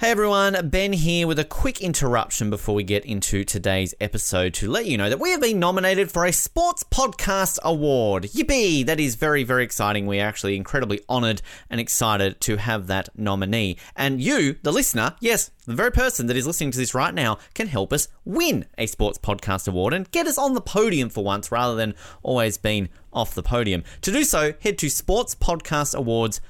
Hey everyone, Ben here with a quick interruption before we get into today's episode to let you know that we have been nominated for a Sports Podcast Award. Yippee! That is very, very exciting. We are actually incredibly honored and excited to have that nominee. And you, the listener, yes, the very person that is listening to this right now, can help us win a Sports Podcast Award and get us on the podium for once rather than always being off the podium. To do so, head to sportspodcastawards.com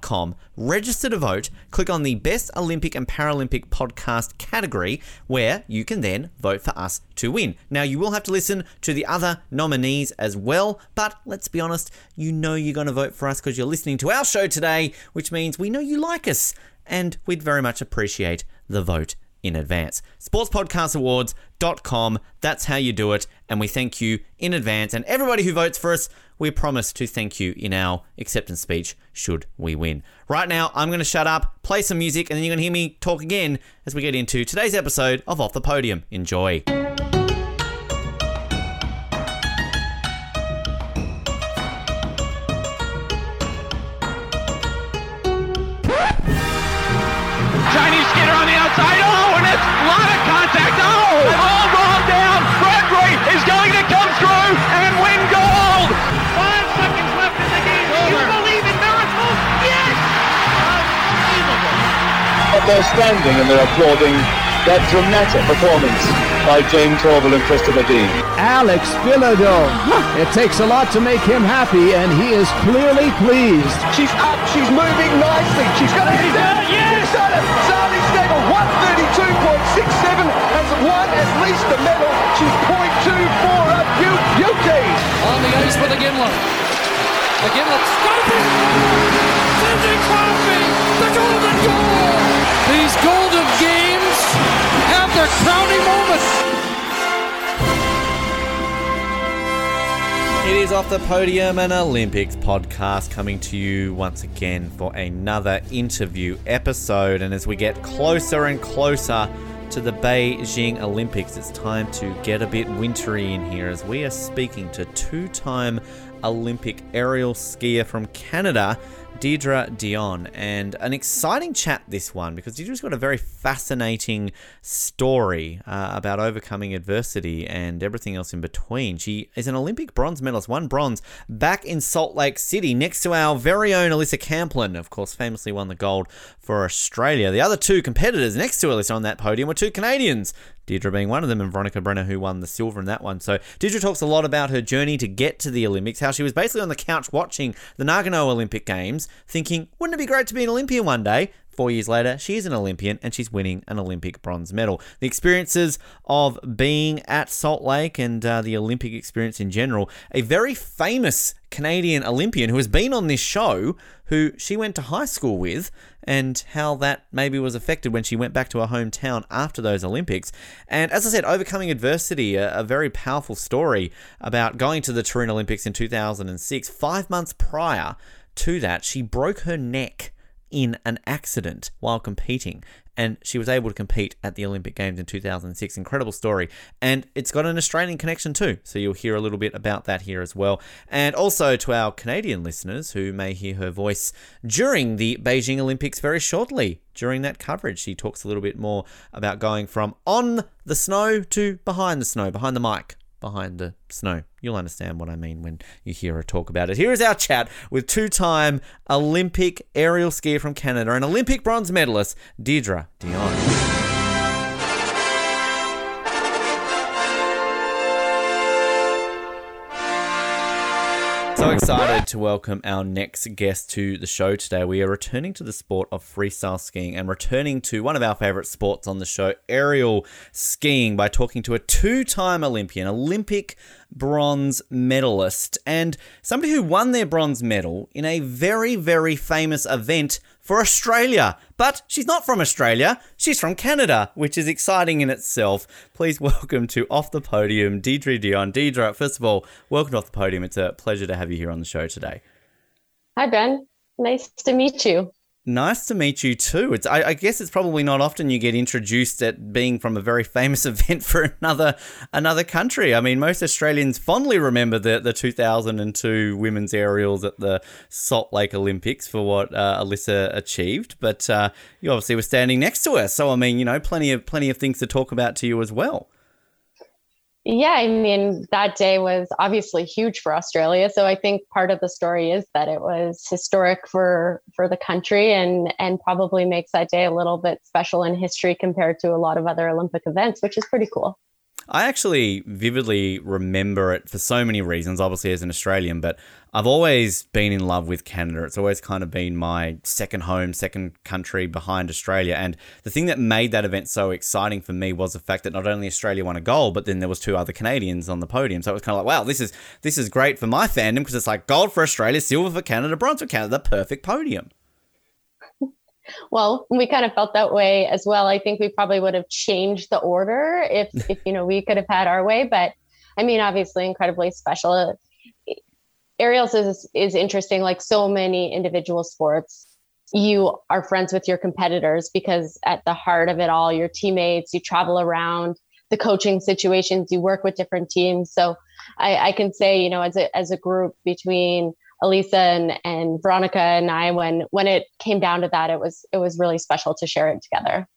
com, register to vote, click on the Best Olympic and Paralympic Podcast category, where you can then vote for us to win. Now, you will have to listen to the other nominees as well, but let's be honest, you know you're going to vote for us because you're listening to our show today, which means we know you like us, and we'd very much appreciate the vote in advance. Sportspodcastawards.com, that's how you do it, and we thank you in advance. And everybody who votes for us, we promise to thank you in our acceptance speech should we win. Right now, I'm going to shut up, play some music, and then you're going to hear me talk again as we get into today's episode of Off the Podium. Enjoy. They're standing and they're applauding that dramatic performance by Jayne Torvill and Christopher Dean. Alex Bilodeau. It takes a lot to make him happy, and he is clearly pleased. She's up, she's moving nicely. She's got it. She's done it. Yes. She's done it. Sally Stagel, 132.67, has won at least the medal. She's 0.24 up. Beaut- Beauty. on the ice with a Ginla. A Ginla stopping. Crowning moment. It is Off the Podium, an Olympics podcast coming to you once again for another interview episode. And as we get closer and closer to the Beijing Olympics, it's time to get a bit wintry in here as we are speaking to two time Olympic aerial skier from Canada. Deidra Dionne, and an exciting chat this one because Deidra's got a very fascinating story uh, about overcoming adversity and everything else in between. She is an Olympic bronze medalist, won bronze back in Salt Lake City next to our very own Alisa Camplin, of course, famously won the gold for Australia. The other two competitors next to Alisa on that podium were two Canadians, Deidra being one of them, and Veronica Brenner, who won the silver in that one. So Deirdre talks a lot about her journey to get to the Olympics, how she was basically on the couch watching the Nagano Olympic Games, thinking, wouldn't it be great to be an Olympian one day? Four years later, she is an Olympian and she's winning an Olympic bronze medal. The experiences of being at Salt Lake and uh, the Olympic experience in general, a very famous Canadian Olympian who has been on this show, who she went to high school with, and how that maybe was affected when she went back to her hometown after those Olympics. And as I said, overcoming adversity, a, a very powerful story about going to the Turin Olympics in 2006. Five months prior to that, she broke her neck in an accident while competing. And she was able to compete at the Olympic Games in 2006. Incredible story. And it's got an Australian connection too. So you'll hear a little bit about that here as well. And also to our Canadian listeners who may hear her voice during the Beijing Olympics very shortly. During that coverage, she talks a little bit more about going from on the snow to behind the snow, behind the mic behind the snow. You'll understand what I mean when you hear her talk about it. Here is our chat with two time Olympic aerial skier from Canada and Olympic bronze medalist Deidra Dionne. So excited to welcome our next guest to the show today. We are returning to the sport of freestyle skiing and returning to one of our favorite sports on the show, aerial skiing, by talking to a two time Olympian, Olympic bronze medalist, and somebody who won their bronze medal in a very, very famous event for Australia. But she's not from Australia, she's from Canada, which is exciting in itself. Please welcome to Off the Podium, Deidra Dionne. Deidra, first of all, welcome to Off the Podium. It's a pleasure to have you here on the show today. Hi, Ben. Nice to meet you. Nice to meet you too. It's I, I, guess it's probably not often you get introduced at being from a very famous event for another another country. I mean, most Australians fondly remember the the 2002 women's aerials at the Salt Lake Olympics for what uh, Alisa achieved, but uh, you obviously were standing next to her, so I mean, you know, plenty of plenty of things to talk about to you as well. Yeah, I mean, that day was obviously huge for Australia. So I think part of the story is that it was historic for for the country and and probably makes that day a little bit special in history compared to a lot of other Olympic events, which is pretty cool. I actually vividly remember it for so many reasons, obviously as an Australian, but I've always been in love with Canada. It's always kind of been my second home, second country behind Australia. And the thing that made that event so exciting for me was the fact that not only Australia won a gold, but then there was two other Canadians on the podium. So it was kind of like, wow, this is this is great for my fandom because it's like gold for Australia, silver for Canada, bronze for Canada, perfect podium. Well, we kind of felt that way as well. I think we probably would have changed the order if, if you know, we could have had our way. But I mean, obviously, incredibly special. Aerials is is interesting. Like so many individual sports, you are friends with your competitors because at the heart of it all, your teammates. You travel around the coaching situations. You work with different teams. So I, I can say, you know, as a as a group between Alisa and, and Veronica and I, when when it came down to that, it was it was really special to share it together.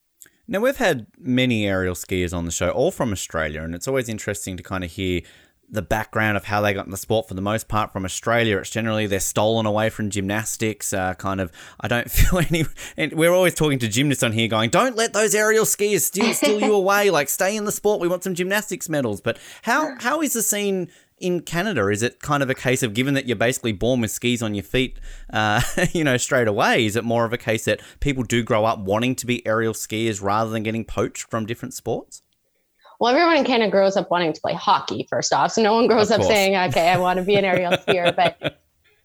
Now we've had many aerial skiers on the show, all from Australia, and it's always interesting to kind of hear the background of how they got in the sport for the most part from Australia. It's generally they're stolen away from gymnastics. Uh, kind of, I don't feel any. And we're always talking to gymnasts on here, going, "Don't let those aerial skiers steal, steal you away. Like, stay in the sport. We want some gymnastics medals." But how how is the scene in Canada? Is it kind of a case of given that you're basically born with skis on your feet, uh, you know, straight away? Is it more of a case that people do grow up wanting to be aerial skiers rather than getting poached from different sports? Well, everyone in Canada grows up wanting to play hockey, first off. So no one grows up saying, okay, I want to be an aerial skier. But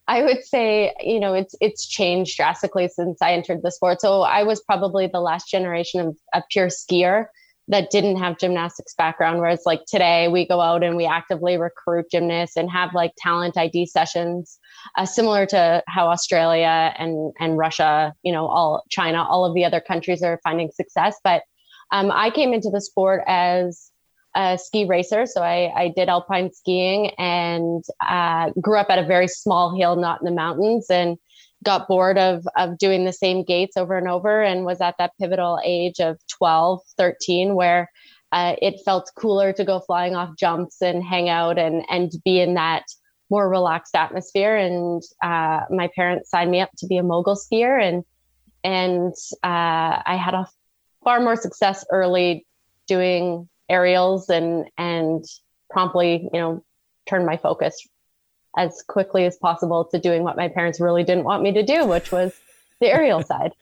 I would say, you know, it's it's changed drastically since I entered the sport. So I was probably the last generation of a pure skier that didn't have gymnastics background whereas like today we go out and we actively recruit gymnasts and have like talent id sessions uh, similar to how australia and and russia you know all china all of the other countries are finding success. But um, i came into the sport as a ski racer so i, I did alpine skiing and uh, grew up at a very small hill not in the mountains. And got bored of of doing the same gates over and over and was at that pivotal age of 12 13 where uh, it felt cooler to go flying off jumps and hang out and and be in that more relaxed atmosphere. And uh, my parents signed me up to be a mogul skier and and uh, I had a far more success early doing aerials and and promptly you know turned my focus as quickly as possible to doing what my parents really didn't want me to do, which was the aerial side.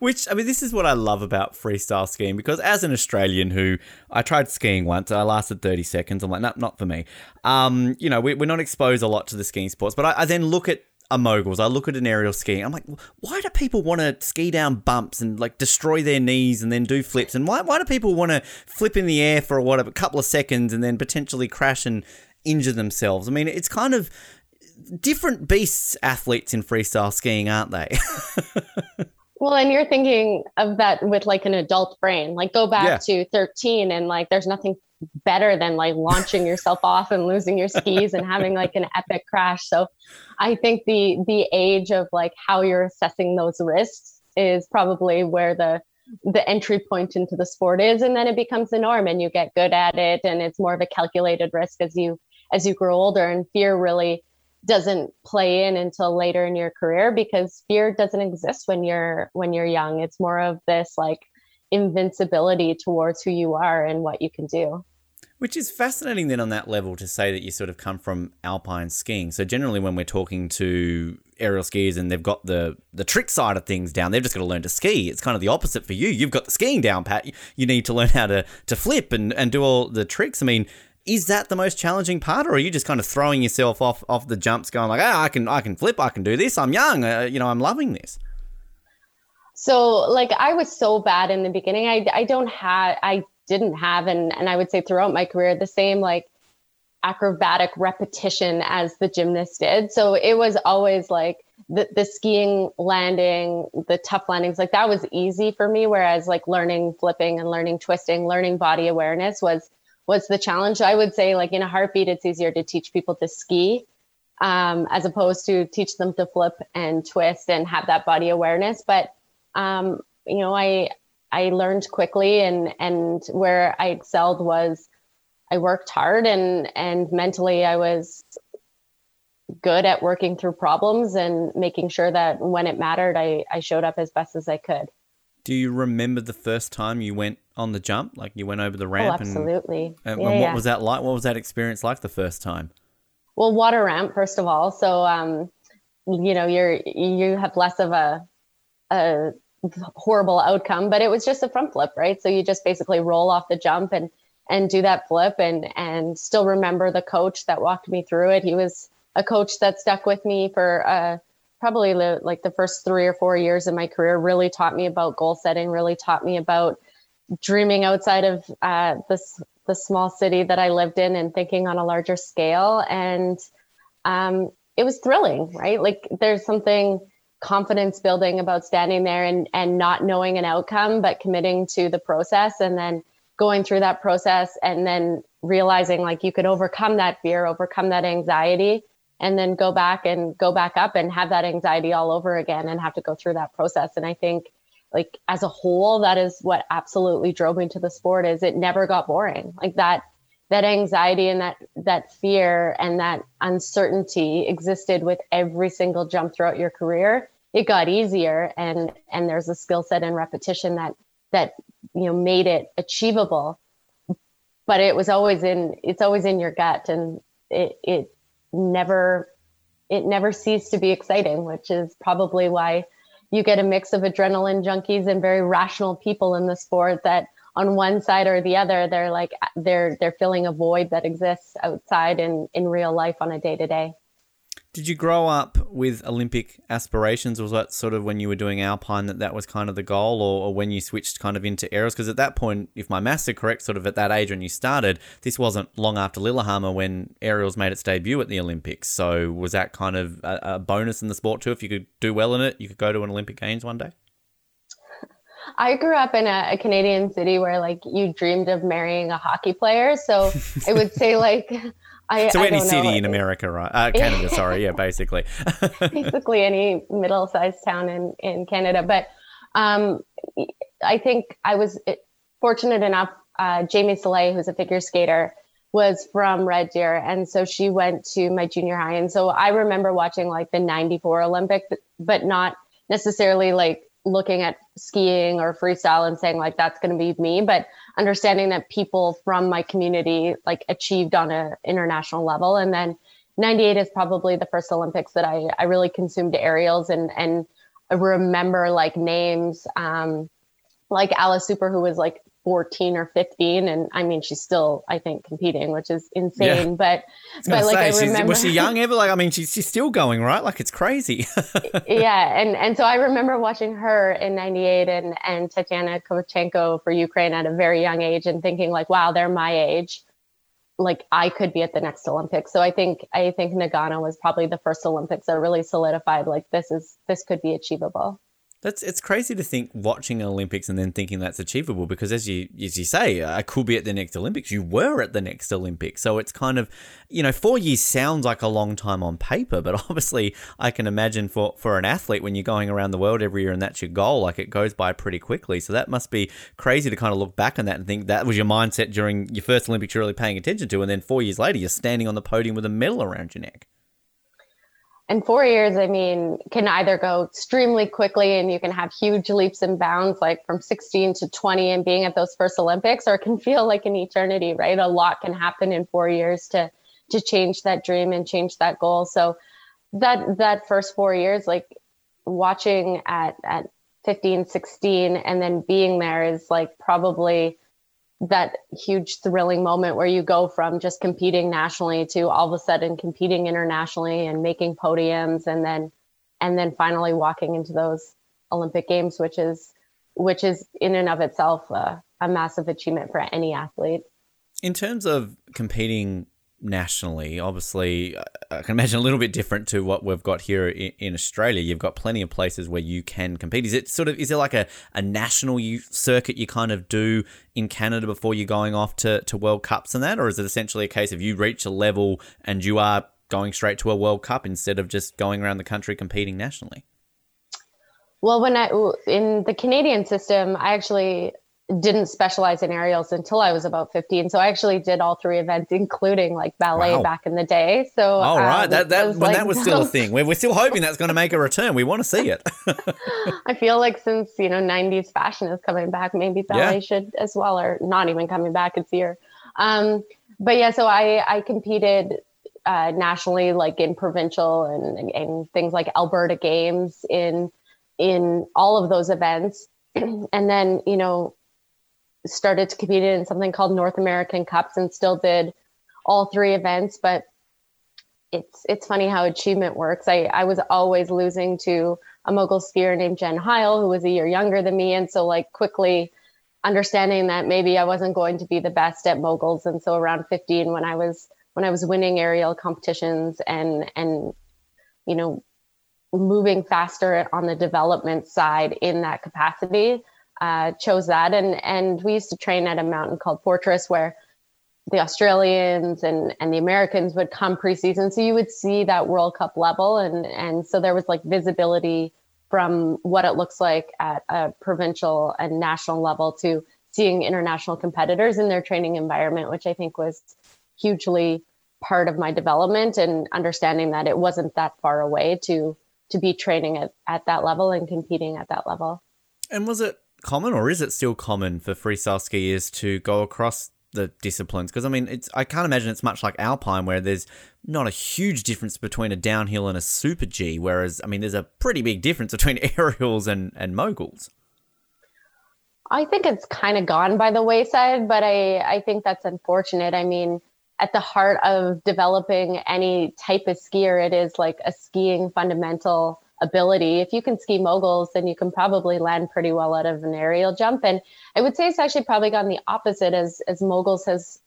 Which I mean, this is what I love about freestyle skiing because as an Australian who I tried skiing once, I lasted thirty seconds. I'm like, no, not for me. Um, you know, we, are not exposed a lot to the skiing sports, but I, I then look at a moguls. I look at an aerial skiing. I'm like, why do people want to ski down bumps and like destroy their knees and then do flips? And why why do people want to flip in the air for what a couple of seconds and then potentially crash and injure themselves. I mean, it's kind of different beasts athletes in freestyle skiing, aren't they? well, and you're thinking of that with like an adult brain. Like go back yeah. to 13 and like there's nothing better than like launching yourself off and losing your skis and having like an epic crash. So I think the the age of like how you're assessing those risks is probably where the the entry point into the sport is and then it becomes the norm and you get good at it and it's more of a calculated risk as you as you grow older and fear really doesn't play in until later in your career because fear doesn't exist when you're when you're young. It's more of this like invincibility towards who you are and what you can do. Which is fascinating then on that level to say that you sort of come from alpine skiing. So generally when we're talking to aerial skiers and they've got the the trick side of things down they've just got to learn to ski. It's kind of the opposite for you. You've got the skiing down pat. You need to learn how to to flip and and do all the tricks. I mean is that the most challenging part, or are you just kind of throwing yourself off off the jumps, going like, "Ah, I can I can flip, I can do this. I'm young, uh, you know, I'm loving this." So, like, I was so bad in the beginning. I I don't have I didn't have, and and I would say throughout my career, the same like acrobatic repetition as the gymnast did. So it was always like the, the skiing landing, the tough landings, like that was easy for me. Whereas like learning flipping and learning twisting, learning body awareness was was the challenge. I would say like in a heartbeat, it's easier to teach people to ski um, as opposed to teach them to flip and twist and have that body awareness. But um, you know, I I learned quickly, and and where I excelled was I worked hard, and and mentally I was good at working through problems and making sure that when it mattered, I I showed up as best as I could. Do you remember the first time you went on the jump? Like you went over the ramp? Oh, absolutely. And, yeah, and what yeah. was that like? What was that experience like the first time? well water ramp first of all so um you know you're you have less of a a horrible outcome but it was just a front flip right so you just basically roll off the jump and and do that flip and and still remember the coach that walked me through it he was a coach that stuck with me for uh probably the, like the first three or four years of my career really taught me about goal setting really taught me about dreaming outside of uh, this the small city that I lived in and thinking on a larger scale. And um, it was thrilling, right? Like there's something confidence building about standing there and and not knowing an outcome, but committing to the process and then going through that process and then realizing like you could overcome that fear, overcome that anxiety, and then go back and go back up and have that anxiety all over again and have to go through that process. And I think like as a whole that is what absolutely drove me to the sport is it never got boring. Like that that anxiety and that that fear and that uncertainty existed with every single jump throughout your career. It got easier and and there's a skill set and repetition that that you know made it achievable. But it was always in it's always in your gut and it it never it never ceased to be exciting which is probably why you get a mix of adrenaline junkies and very rational people in the sport that on one side or the other they're like they're they're filling a void that exists outside in in real life on a day to day did you grow up with Olympic aspirations? Was that sort of when you were doing Alpine that that was kind of the goal, or, or when you switched kind of into aerials? Because at that point, if my maths are correct, sort of at that age when you started, this wasn't long after Lillehammer when aerials made its debut at the Olympics. So was that kind of a, a bonus in the sport too? If you could do well in it, you could go to an Olympic Games one day. I grew up in a, a, Canadian city where like you dreamed of marrying a hockey player. So I would say like I, so I any city know. in America, right? Uh, Canada, sorry. Yeah, basically. basically any middle-sized town in, in Canada. But um, I think I was fortunate enough. Uh, Jamie Salé, who's a figure skater, was from Red Deer, and so she went to my junior high. And so I remember watching like the '94 Olympic, but not necessarily like looking at skiing or freestyle and saying like that's going to be me but understanding that people from my community like achieved on a international level. And then 98 is probably the first olympics that i i really consumed aerials and and I remember like names um like Alla Tsuper who was like 14 or 15 and i mean she's still i think competing which is insane Yeah. but but like say, i remember was she young ever? Like, I mean, she's, she's still going, right? Like, it's crazy. yeah, and and so I remember watching her in '98 and and Tatiana Kovachenko for Ukraine at a very young age and thinking like, wow, they're my age, like I could be at the next Olympics. So I think I think Nagano was probably the first Olympics that really solidified like this is this could be achievable. That's it's crazy to think watching an Olympics and then thinking that's achievable because as you as you say, uh, I could be at the next Olympics. You were at the next Olympics, so it's kind of you know four years sounds like a long time on paper, but obviously I can imagine for for an athlete when you're going around the world every year and that's your goal, like it goes by pretty quickly. So that must be crazy to kind of look back on that and think that was your mindset during your first Olympics you're really paying attention to, and then four years later you're standing on the podium with a medal around your neck. And four years, I mean, can either go extremely quickly and you can have huge leaps and bounds, like from 16 to 20 and being at those first Olympics, or it can feel like an eternity, right? A lot can happen in four years to to change that dream and change that goal. So that that first four years, like watching at at 15, 16, and then being there is like probably that huge thrilling moment where you go from just competing nationally to all of a sudden competing internationally and making podiums and then and then finally walking into those olympic games which is which is in and of itself a, a massive achievement for any athlete. In terms of competing nationally? Obviously, I can imagine a little bit different to what we've got here in, Australia. You've got plenty of places where you can compete. Is it sort of is it like a, a national circuit you kind of do in Canada before you're going off to, to World Cups and that, or is it essentially a case of you reach a level and you are going straight to a World Cup instead of just going around the country competing nationally? Well, when I in the Canadian system, I actually didn't specialize in aerials until I was about 15. So I actually did all three events, including like ballet wow. back in the day. So all right, um, that, that when like, that was still a thing. We're, we're still hoping that's going to make a return. We want to see it. I feel like since you know 90s fashion is coming back, maybe ballet yeah. should as well, or not even coming back. It's here. Um, but yeah, so I I competed uh, nationally, like in provincial and and things like Alberta Games in in all of those events. and then you know started to compete in something called North American Cups and still did all three events. But it's it's funny how achievement works. I, I was always losing to a mogul skier named Jen Heil, who was a year younger than me. And so like quickly understanding that maybe I wasn't going to be the best at moguls. And so around 15 when I was when I was winning aerial competitions and and you know moving faster on the development side in that capacity, uh, chose that. And, and we used to train at a mountain called Fortress where the Australians and, and the Americans would come preseason. So you would see that World Cup level. And, and so there was like visibility from what it looks like at a provincial and national level to seeing international competitors in their training environment, which I think was hugely part of my development and understanding that it wasn't that far away to to be training at, at that level and competing at that level. And was it common, or is it still common for freestyle skiers to go across the disciplines? Because I mean, it's I can't imagine it's much like alpine where there's not a huge difference between a downhill and a super G. Whereas I mean, there's a pretty big difference between aerials and and moguls. I think it's kind of gone by the wayside, but I I think that's unfortunate. I mean, at the heart of developing any type of skier, it is like a skiing fundamental ability. If you can ski moguls, then you can probably land pretty well out of an aerial jump. And I would say it's actually probably gone the opposite as as moguls has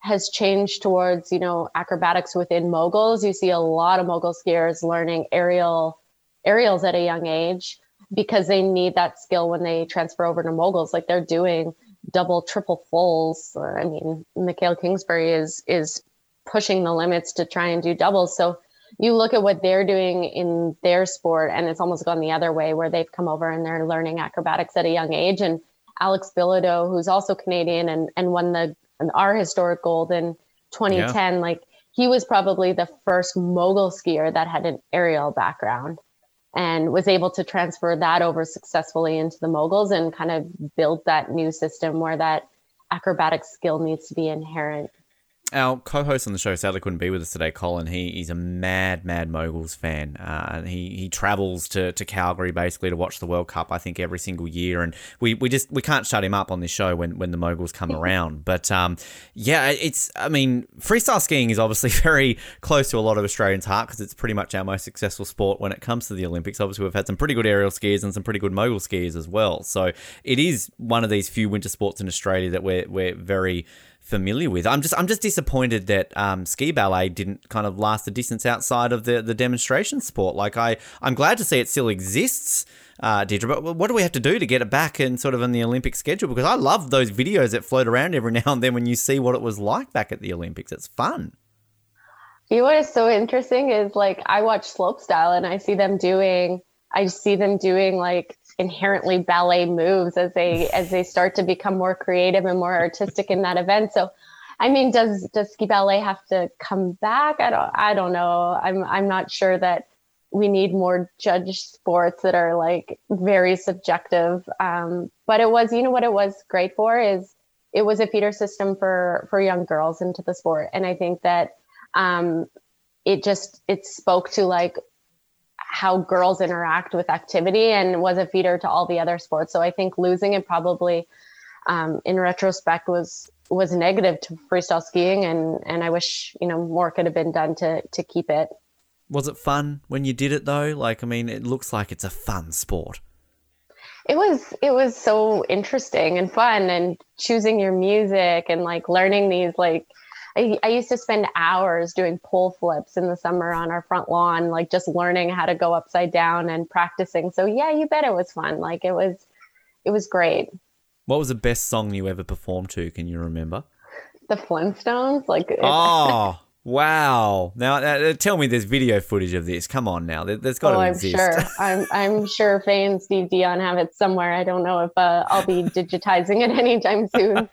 has changed towards you know acrobatics within moguls. You see a lot of mogul skiers learning aerial aerials at a young age because they need that skill when they transfer over to moguls. Like they're doing double, triple fulls. I mean, Mikaël Kingsbury is is pushing the limits to try and do doubles. So you look at what they're doing in their sport and it's almost gone the other way where they've come over and they're learning acrobatics at a young age and alex bilodeau who's also canadian and, and won the our historic gold in 2010 yeah. like he was probably the first mogul skier that had an aerial background and was able to transfer that over successfully into the moguls and kind of build that new system where that acrobatic skill needs to be inherent our co-host on the show sadly couldn't be with us today, Colin. He he's a mad, mad moguls fan. Uh, he he travels to, to Calgary basically to watch the World Cup. I think every single year, and we, we just we can't shut him up on this show when, when the moguls come around. But um, yeah, it's I mean freestyle skiing is obviously very close to a lot of Australians' heart because it's pretty much our most successful sport when it comes to the Olympics. Obviously, we've had some pretty good aerial skiers and some pretty good mogul skiers as well. So it is one of these few winter sports in Australia that we're we're very familiar with. I'm just I'm just disappointed that um, ski ballet didn't kind of last the distance outside of the the demonstration sport. Like I I'm glad to see it still exists. Uh, but what do we have to do to get it back and sort of in the Olympic schedule? Because I love those videos that float around every now and then when you see what it was like back at the Olympics. It's fun. You know what is so interesting is like I watch slopestyle and I see them doing I see them doing like inherently ballet moves as they as they start to become more creative and more artistic in that event. So I mean, does does ski ballet have to come back? I don't I don't know. I'm I'm not sure that we need more judge sports that are like very subjective. Um, but it was, you know, what it was great for is it was a feeder system for for young girls into the sport, and I think that um, it just it spoke to like how girls interact with activity and was a feeder to all the other sports. So I think losing it probably um, in retrospect was was negative to freestyle skiing and and I wish, you know, more could have been done to to keep it. Was it fun when you did it though? Like I mean, it looks like it's a fun sport. It was it was so interesting and fun and choosing your music and like learning these like I, I used to spend hours doing pole flips in the summer on our front lawn, like just learning how to go upside down and practicing. So yeah, you bet it was fun. Like it was, it was great. What was the best song you ever performed to? Can you remember? The Flintstones, like oh, Wow! Now, uh, tell me, there's video footage of this. Come on, now, there, has got oh, to exist. I'm sure. I'm I'm sure Faye and Steve Dionne have it somewhere. I don't know if uh, I'll be digitizing it anytime soon.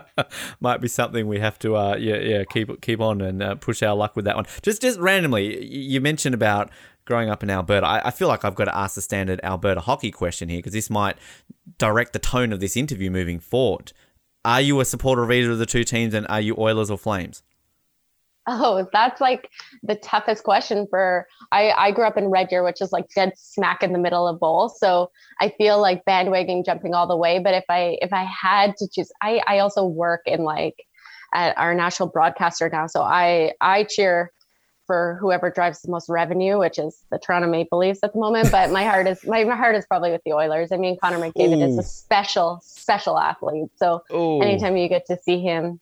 Might be something we have to, uh, yeah, yeah, keep keep on and uh, push our luck with that one. Just just randomly, you mentioned about growing up in Alberta. I, I feel like I've got to ask the standard Alberta hockey question here because this might direct the tone of this interview moving forward. Are you a supporter of either of the two teams, and are you Oilers or Flames? Oh, that's like the toughest question for I, I grew up in Red Deer, which is like dead smack in the middle of both. So I feel like bandwagon jumping all the way. But if I if I had to choose, I, I also work in like at our national broadcaster now. So I I cheer for whoever drives the most revenue, which is the Toronto Maple Leafs at the moment. But my heart is my, my heart is probably with the Oilers. I mean, Connor McDavid Ooh. is a special, special athlete. So Ooh. anytime you get to see him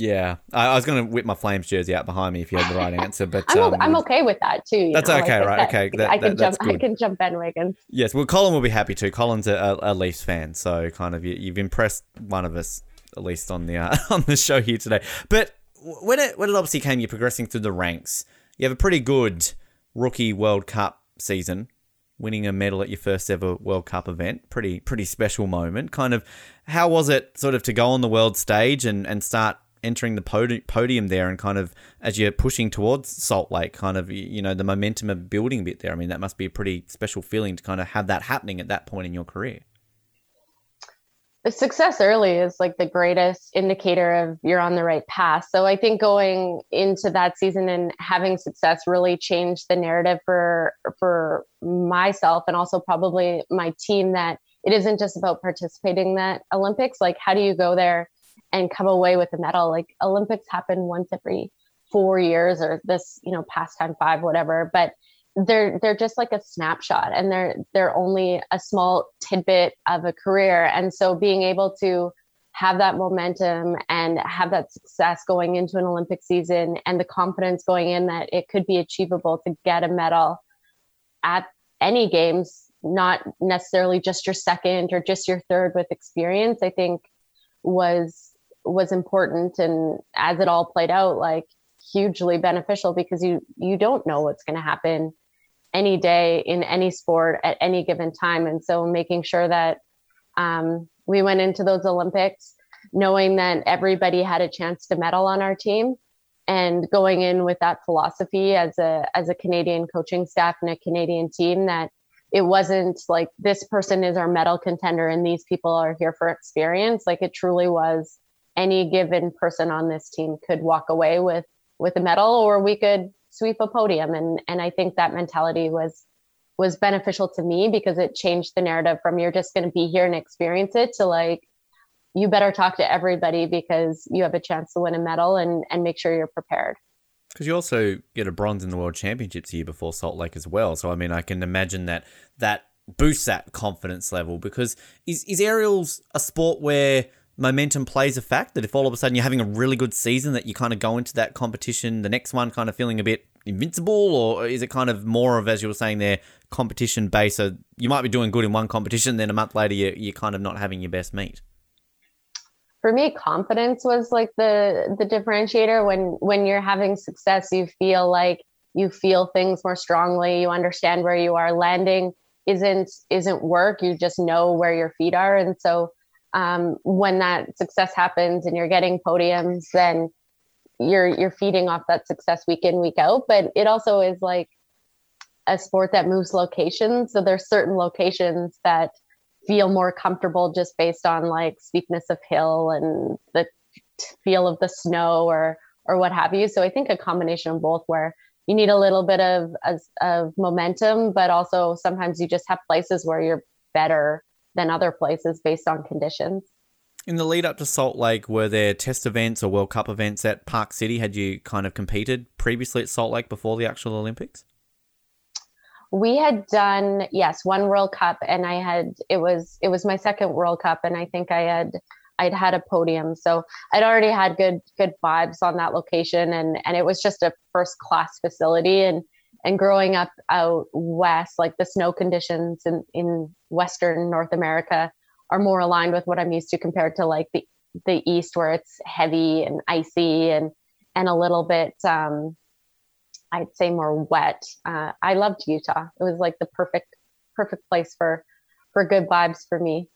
yeah, I, I was going to whip my Flames jersey out behind me if you had the right answer, but I'm, um, I'm okay with that too. That's know? okay, like, right? okay, that, I can that, jump. I can jump bandwagon. Yes, well, Colin will be happy too. Colin's a, a Leafs fan, so kind of you, have impressed one of us at least on the uh, on the show here today. But when it when it obviously came, you're progressing through the ranks. You have a pretty good rookie World Cup season, winning a medal at your first ever World Cup event. Pretty pretty special moment. Kind of, how was it sort of to go on the world stage and and start entering the podi- podium there and kind of as you're pushing towards Salt Lake, kind of you know the momentum of building a bit there. I mean, that must be a pretty special feeling to kind of have that happening at that point in your career. The success early is like the greatest indicator of you're on the right path. So I think going into that season and having success really changed the narrative for for myself and also probably my team that it isn't just about participating in that Olympics. Like, how do you go there? And come away with a medal. Like Olympics happen once every four years or this, you know, past time five, whatever. But they're they're just like a snapshot and they're they're only a small tidbit of a career. And so being able to have that momentum and have that success going into an Olympic season and the confidence going in that it could be achievable to get a medal at any games, not necessarily just your second or just your third with experience, I think was was important and as it all played out like hugely beneficial because you you don't know what's going to happen any day in any sport at any given time. And so making sure that um, we went into those olympics knowing that everybody had a chance to medal on our team and going in with that philosophy as a as a canadian coaching staff and a canadian team that it wasn't like this person is our medal contender and these people are here for experience. Like it truly was any given person on this team could walk away with with a medal or we could sweep a podium. And and I think that mentality was was beneficial to me because it changed the narrative from you're just going to be here and experience it to like you better talk to everybody because you have a chance to win a medal and and make sure you're prepared. Because you also get a bronze in the world championships here before salt lake as well. So i mean i can imagine that that boosts that confidence level because is is aerials a sport where momentum plays a fact that if all of a sudden you're having a really good season that you kind of go into that competition the next one kind of feeling a bit invincible or is it kind of more of as you were saying there competition based? So you might be doing good in one competition then a month later you, you're kind of not having your best meet. For me confidence was like the the differentiator. When when you're having success you feel like you feel things more strongly you understand where you are. Landing isn't isn't work you just know where your feet are. And so um, when that success happens and you're getting podiums, then you're you're feeding off that success week in week out. But it also is like a sport that moves locations. So there's certain locations that feel more comfortable just based on like steepness of hill and the feel of the snow or or what have you. So I think a combination of both where you need a little bit of, of, momentum, but also sometimes you just have places where you're better than other places based on conditions. In the lead up to Salt Lake, were there test events or World Cup events at Park City? Had you kind of competed previously at Salt Lake before the actual Olympics? We had done yes one World Cup, and I had it was it was my second World Cup, and I think I had I'd had a podium. So I'd already had good good vibes on that location and and it was just a first class facility and and growing up out west, like the snow conditions in, in Western North America are more aligned with what I'm used to compared to like the, the East where it's heavy and icy and, and a little bit, um, I'd say more wet. Uh, I loved Utah. It was like the perfect, perfect place for, for good vibes for me.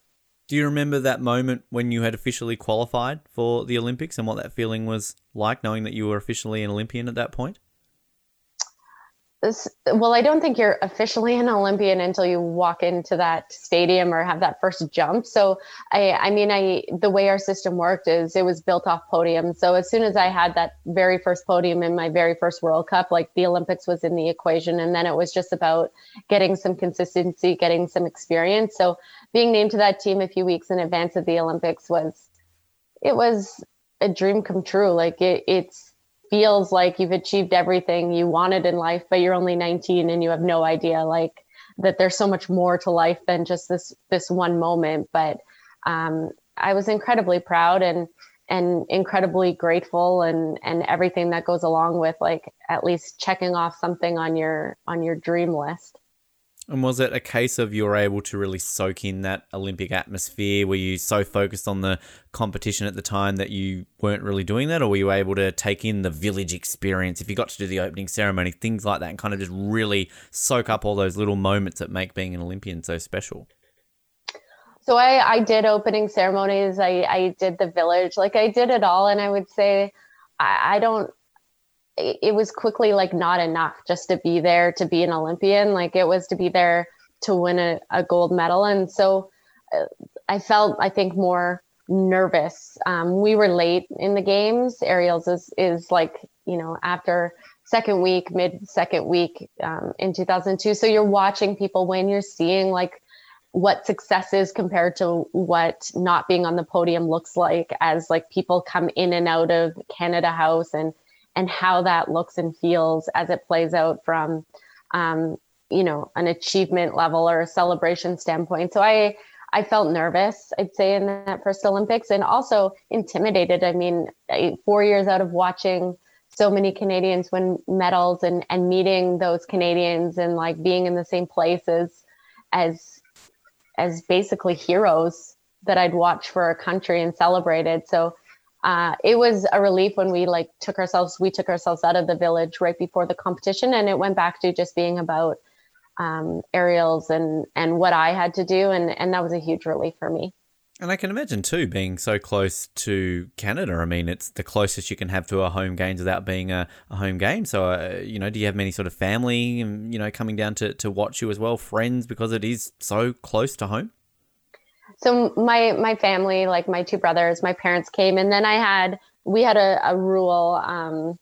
Do you remember that moment when you had officially qualified for the Olympics and what that feeling was like, knowing that you were officially an Olympian at that point? Well, I don't think you're officially an Olympian until you walk into that stadium or have that first jump. So I, I mean, I the way our system worked is it was built off podium. So as soon as I had that very first podium in my very first World Cup, like the Olympics was in the equation, and then it was just about getting some consistency, getting some experience. So being named to that team a few weeks in advance of the Olympics was, it was a dream come true. Like it, it's feels like you've achieved everything you wanted in life, but you're only 19 and you have no idea like that there's so much more to life than just this this one moment. But um, I was incredibly proud and and incredibly grateful and and everything that goes along with like at least checking off something on your on your dream list. And was it a case of you were able to really soak in that Olympic atmosphere? Were you so focused on the competition at the time that you weren't really doing that? Or were you able to take in the village experience if you got to do the opening ceremony, things like that, and kind of just really soak up all those little moments that make being an Olympian so special? So I, I did opening ceremonies. I, I did the village. Like I did it all. And I would say I, I don't it was quickly like not enough just to be there to be an Olympian. Like it was to be there to win a, a gold medal. And so uh, I felt, I think, more nervous. Um, we were late in the games. Aerials is, is like, you know, after second week, mid second week um, in 2002. So you're watching people win, you're seeing like what success is compared to what not being on the podium looks like as like people come in and out of Canada House and and how that looks and feels as it plays out from um, you know an achievement level or a celebration standpoint. So i i felt nervous i'd say in that first olympics and also intimidated. I mean four years out of watching so many canadians win medals and and meeting those canadians and like being in the same places as as basically heroes that i'd watch for a country and celebrated. So uh, it was a relief when we like took ourselves we took ourselves out of the village right before the competition and it went back to just being about um, aerials and and what i had to do and and that was a huge relief for me and I can imagine too, being so close to Canada. I mean, it's the closest you can have to a home games without being a, a home game. So, uh, you know, do you have many sort of family, you know, coming down to, to watch you as well, friends, because it is so close to home? So my my family like my two brothers my parents came and then i had we had a, a rule um,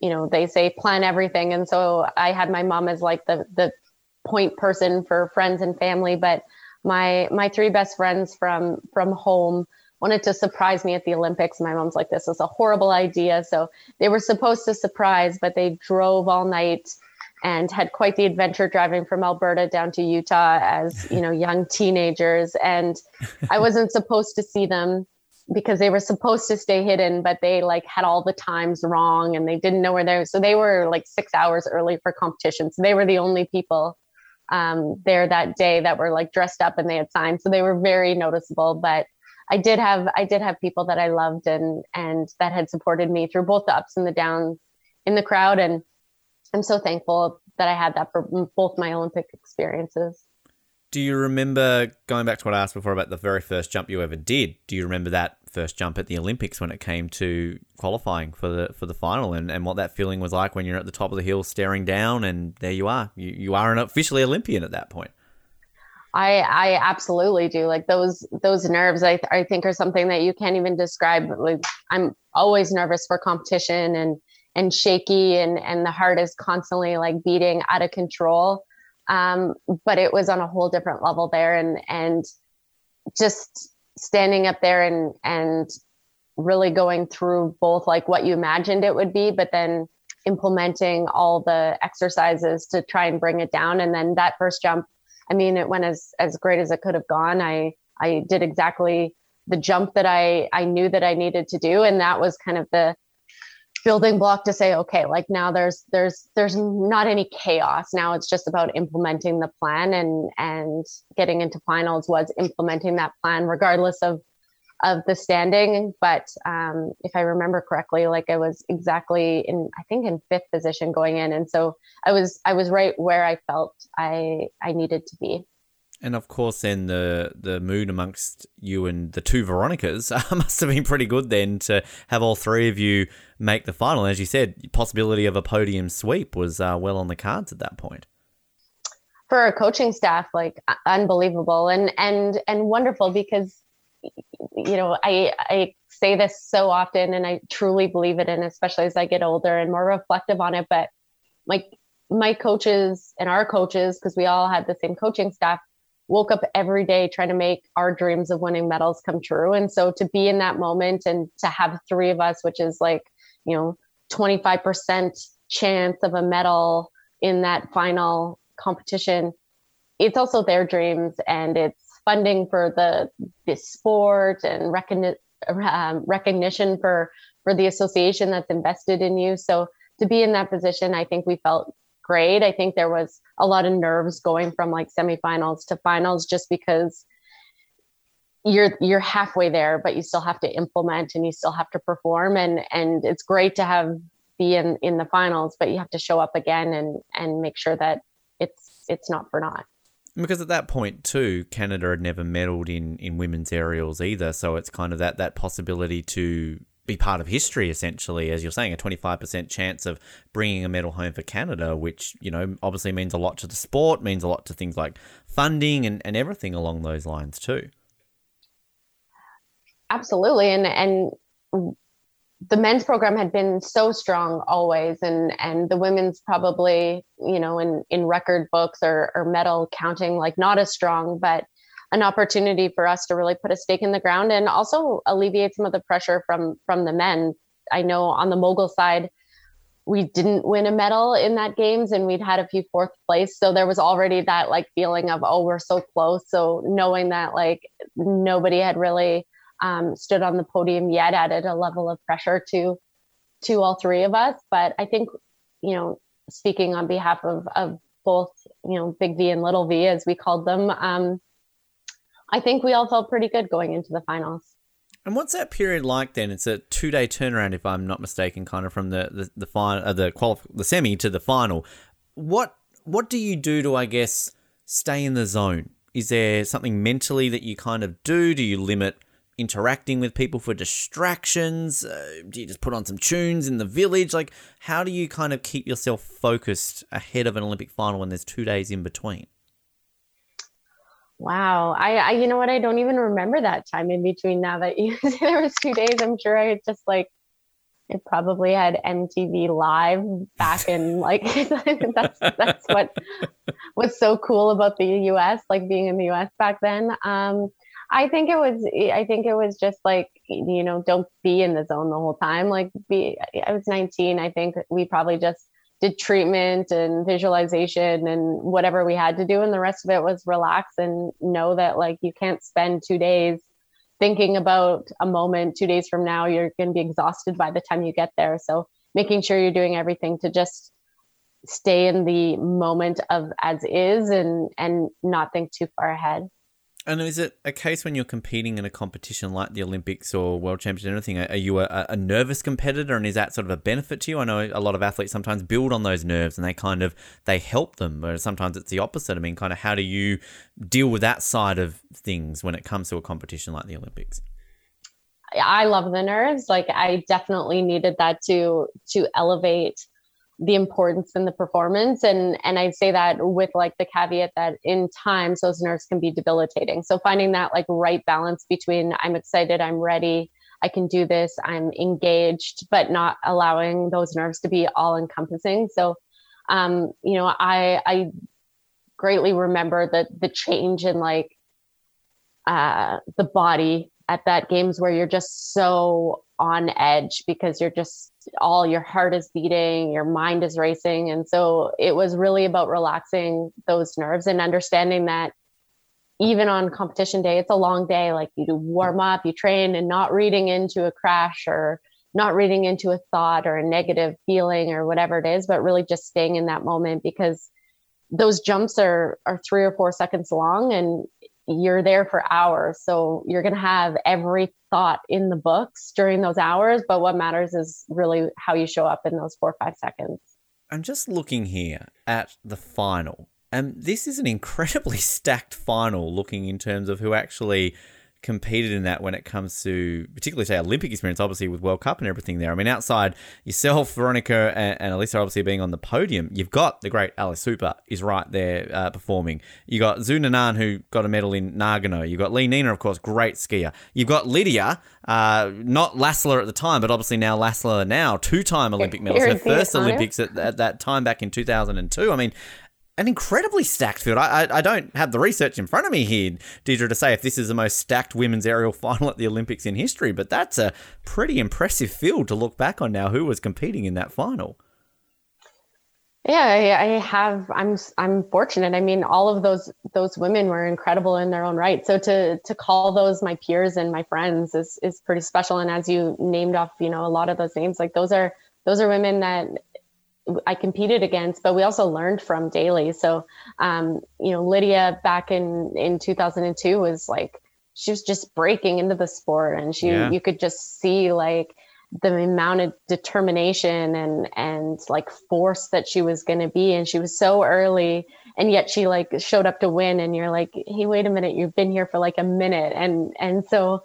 you know they say plan everything and so i had my mom as like the the point person for friends and family but my my three best friends from from home wanted to surprise me at the olympics. My mom's like this is a horrible idea. So they were supposed to surprise but they drove all night and had quite the adventure driving from Alberta down to Utah as you know young teenagers. And I wasn't supposed to see them because they were supposed to stay hidden but they like had all the times wrong and they didn't know where they were. So they were like 6 hours early for competition. So they were the only people um, there that day that were like dressed up and they had signed. So they were very noticeable. But I did have I did have people that I loved and and that had supported me through both the ups and the downs in the crowd. And I'm so thankful that I had that for both my Olympic experiences. Do you remember going back to what I asked before about the very first jump you ever did? Do you remember that first jump at the Olympics when it came to qualifying for the for the final and, and what that feeling was like when you're at the top of the hill staring down and there you are. You you are an officially Olympian at that point. I I absolutely do. Like those those nerves I I think are something that you can't even describe. Like I'm always nervous for competition and and shaky and and the heart is constantly like beating out of control. Um, but it was on a whole different level there and and just standing up there and and really going through both like what you imagined it would be but then implementing all the exercises to try and bring it down. And then that first jump i mean it went as as great as it could have gone. I i did exactly the jump that I I knew that I needed to do, and that was kind of the building block to say okay like now there's there's there's not any chaos. Now it's just about implementing the plan and and getting into finals was implementing that plan regardless of of the standing. But um if i remember correctly like i was exactly in i think in fifth position going in. And so i was i was right where i felt i i needed to be and of course, then the the mood amongst you and the two Veronicas must have been pretty good then to have all three of you make the final. As you said, possibility of a podium sweep was uh, well on the cards at that point. For our coaching staff, like unbelievable and and and wonderful because you know I I say this so often and I truly believe it, and especially as I get older and more reflective on it. But like my coaches and our coaches, because we all had the same coaching staff, woke up every day trying to make our dreams of winning medals come true. And so to be in that moment and to have three of us, which is like, you know, 25% chance of a medal in that final competition, it's also their dreams and it's funding for the, the sport and recogni- um, recognition for, for the association that's invested in you. So to be in that position, I think we felt great. I think there was a lot of nerves going from like semifinals to finals just because you're you're halfway there but you still have to implement and you still have to perform and and it's great to have be in in the finals but you have to show up again and and make sure that it's it's not for naught because at that point too canada had never medaled in in women's aerials either so it's kind of that that possibility to be part of history essentially as you're saying a 25% chance of bringing a medal home for canada which you know obviously means a lot to the sport means a lot to things like funding and, and everything along those lines too. Absolutely and and the men's program had been so strong always and and the women's probably you know in in record books or, or medal counting like not as strong but an opportunity for us to really put a stake in the ground and also alleviate some of the pressure from from the men. I know on the mogul side, we didn't win a medal in that games and we'd had a few fourth place. So there was already that like feeling of, oh, we're so close. So knowing that like nobody had really um, stood on the podium yet added a level of pressure to to all three of us. But I think, you know, speaking on behalf of of both, you know, Big V and Little V as we called them, um, I think we all felt pretty good going into the finals. And what's that period like then? It's a two day turnaround, if I'm not mistaken, kind of from the the, the final, uh, the qualif- the semi to the final. What what do you do to, I guess, stay in the zone? Is there something mentally that you kind of do? Do you limit interacting with people for distractions? Uh, do you just put on some tunes in the village? Like, how do you kind of keep yourself focused ahead of an Olympic final when there's two days in between? Wow. I, I, you know what? I don't even remember that time in between now that you say there was two days. I'm sure I just like, it probably had MTV live back in like, that's, that's what was so cool about the US, like being in the US back then. Um, I think it was, I think it was just like, you know, don't be in the zone the whole time. Like be, I was 19. I think we probably just did treatment and visualization and whatever we had to do and the rest of it was relax and know that like you can't spend 2 days thinking about a moment. 2 days from now you're going to be exhausted by the time you get there. So making sure you're doing everything to just stay in the moment of as is and and not think too far ahead and is it a case when you're competing in a competition like the Olympics or World Championships or anything? Are you a, a, nervous competitor, and is that sort of a benefit to you? I know a lot of athletes sometimes build on those nerves, and they kind of they help them. But sometimes it's the opposite. I mean, kind of how do you deal with that side of things when it comes to a competition like the Olympics? I love the nerves. Like I definitely needed that to to elevate the importance in the performance. And and i say that with like the caveat that in times those nerves can be debilitating. So finding that like right balance between i'm excited i'm ready i can do this i'm engaged but not allowing those nerves to be all encompassing so um you know i i greatly remember the the change in like uh the body at that games where you're just so on edge because you're just all your heart is beating, your mind is racing. And so it was really about relaxing those nerves and understanding that even on competition day, it's a long day. Like you do warm up, you train, and not reading into a crash or not reading into a thought or a negative feeling or whatever it is, but really just staying in that moment because those jumps are are three or four seconds long and you're there for hours. So you're going to have every thought in the books during those hours. But what matters is really how you show up in those four or five seconds. I'm just looking here at the final. And this is an incredibly stacked final looking in terms of who actually competed in that when it comes to particularly say Olympic experience, obviously with World Cup and everything there. I mean, outside yourself, Veronica and, and Alisa obviously being on the podium, you've got the great Alla Tsuper is right there uh, performing. You got Xu Nannan who got a medal in Nagano. You got Li Nina, of course, great skier. You've got Lydia, uh, not Lassila at the time, but obviously now Lassila now two-time Olympic medalist. Her first Olympics at, at that time back in 2002. I mean, an incredibly stacked field. I, I, I don't have the research in front of me here, Deidra, to say if this is the most stacked women's aerial final at the Olympics in history, but that's a pretty impressive field to look back on now. Who was competing in that final? Yeah, I have. I'm I'm fortunate. I mean, all of those those women were incredible in their own right. So to to call those my peers and my friends is is pretty special. And as you named off, you know, a lot of those names, like those are those are women that I competed against, but we also learned from daily. So, um, you know, Lydia back in in 2002 was like she was just breaking into the sport, and she yeah. you could just see like the amount of determination and and like force that she was going to be, and she was so early, and yet she like showed up to win, and you're like, hey, wait a minute, you've been here for like a minute, and and so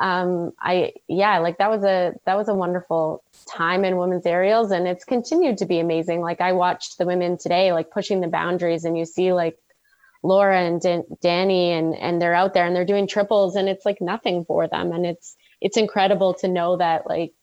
um, I yeah, like that was a that was a wonderful time in women's aerials, and it's continued to be amazing. Like I watched the women today, like pushing the boundaries, and you see like Laura and Dan- Danny, and and they're out there and they're doing triples, and it's like nothing for them, and it's it's incredible to know that like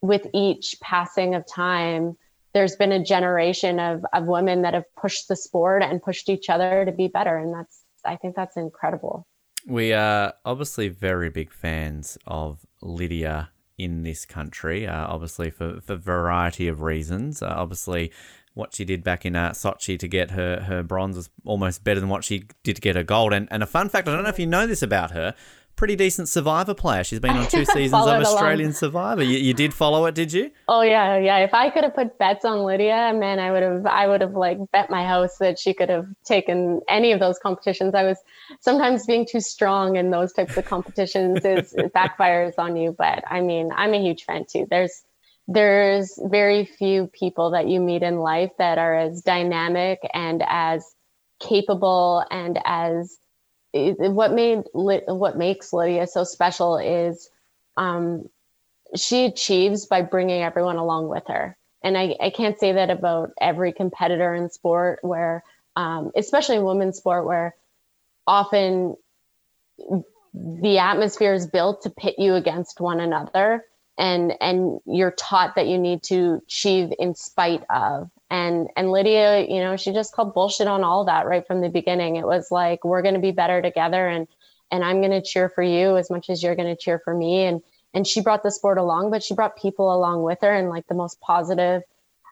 with each passing of time there's been a generation of, of women that have pushed the sport and pushed each other to be better. And that's i think that's incredible we are obviously very big fans of Lydia in this country, uh, obviously for, for a variety of reasons. Uh, obviously, what she did back in uh, Sochi to get her, her bronze was almost better than what she did to get her gold. And, and a fun fact, I don't know if you know this about her, pretty decent Survivor player. She's been on two seasons of Australian. Survivor. You, you, did follow it, did you? Oh yeah, oh, yeah. If I could have put bets on Lydia, man, I would have. I would have like bet my house that she could have taken any of those competitions. I was sometimes being too strong in those types of competitions is it backfires on you. But I mean, I'm a huge fan too. There's there's very few people that you meet in life that are as dynamic and as capable and as what made what makes Lydia so special is um, she achieves by bringing everyone along with her. And I, I can't say that about every competitor in sport where, um, especially in women's sport, where often the atmosphere is built to pit you against one another and and you're taught that you need to achieve in spite of and and lydia you know she just called bullshit on all that right from the beginning. It was like we're going to be better together and and i'm going to cheer for you as much as you're going to cheer for me. And and she brought the sport along but she brought people along with her in like the most positive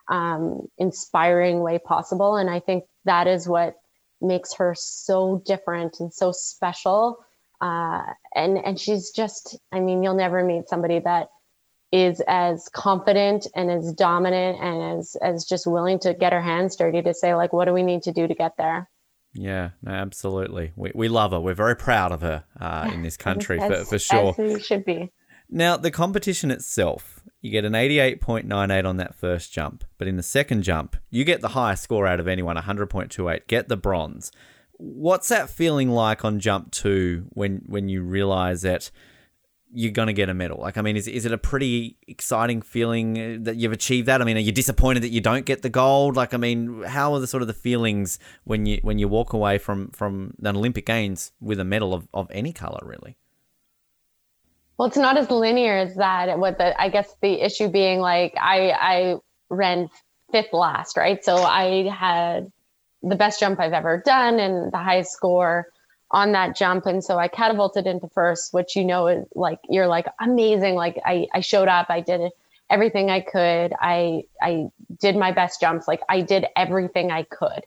um, inspiring way possible. And i think that is what makes her so different and so special. Uh, and and she's just i mean you'll never meet somebody that is as confident and as dominant and as as just willing to get her hands dirty to say like what do we need to do to get there? Yeah no, absolutely. We, we love her. We're very proud of her uh, in this country as, for, for sure. as we should be. Now the competition itself you get an 88.98 on that first jump but in the second jump you get the highest score out of anyone 100.28 get the bronze. What's that feeling like on jump two when when you realize that you're going to get a medal. Like, I mean, is, is it a pretty exciting feeling uh, that you've achieved that? I mean, are you disappointed that you don't get the gold? Like, I mean, how are the sort of the feelings when you when you walk away from from an Olympic Games with a medal of, of any color, really? Well, it's not as linear as that. What the I guess the issue being like I I ran fifth last, right? So I had the best jump I've ever done and the highest score on that jump. And so i catapulted into first which you know is like you're like amazing. Like i i showed up i did everything i could. I i did my best jumps. Like i did everything i could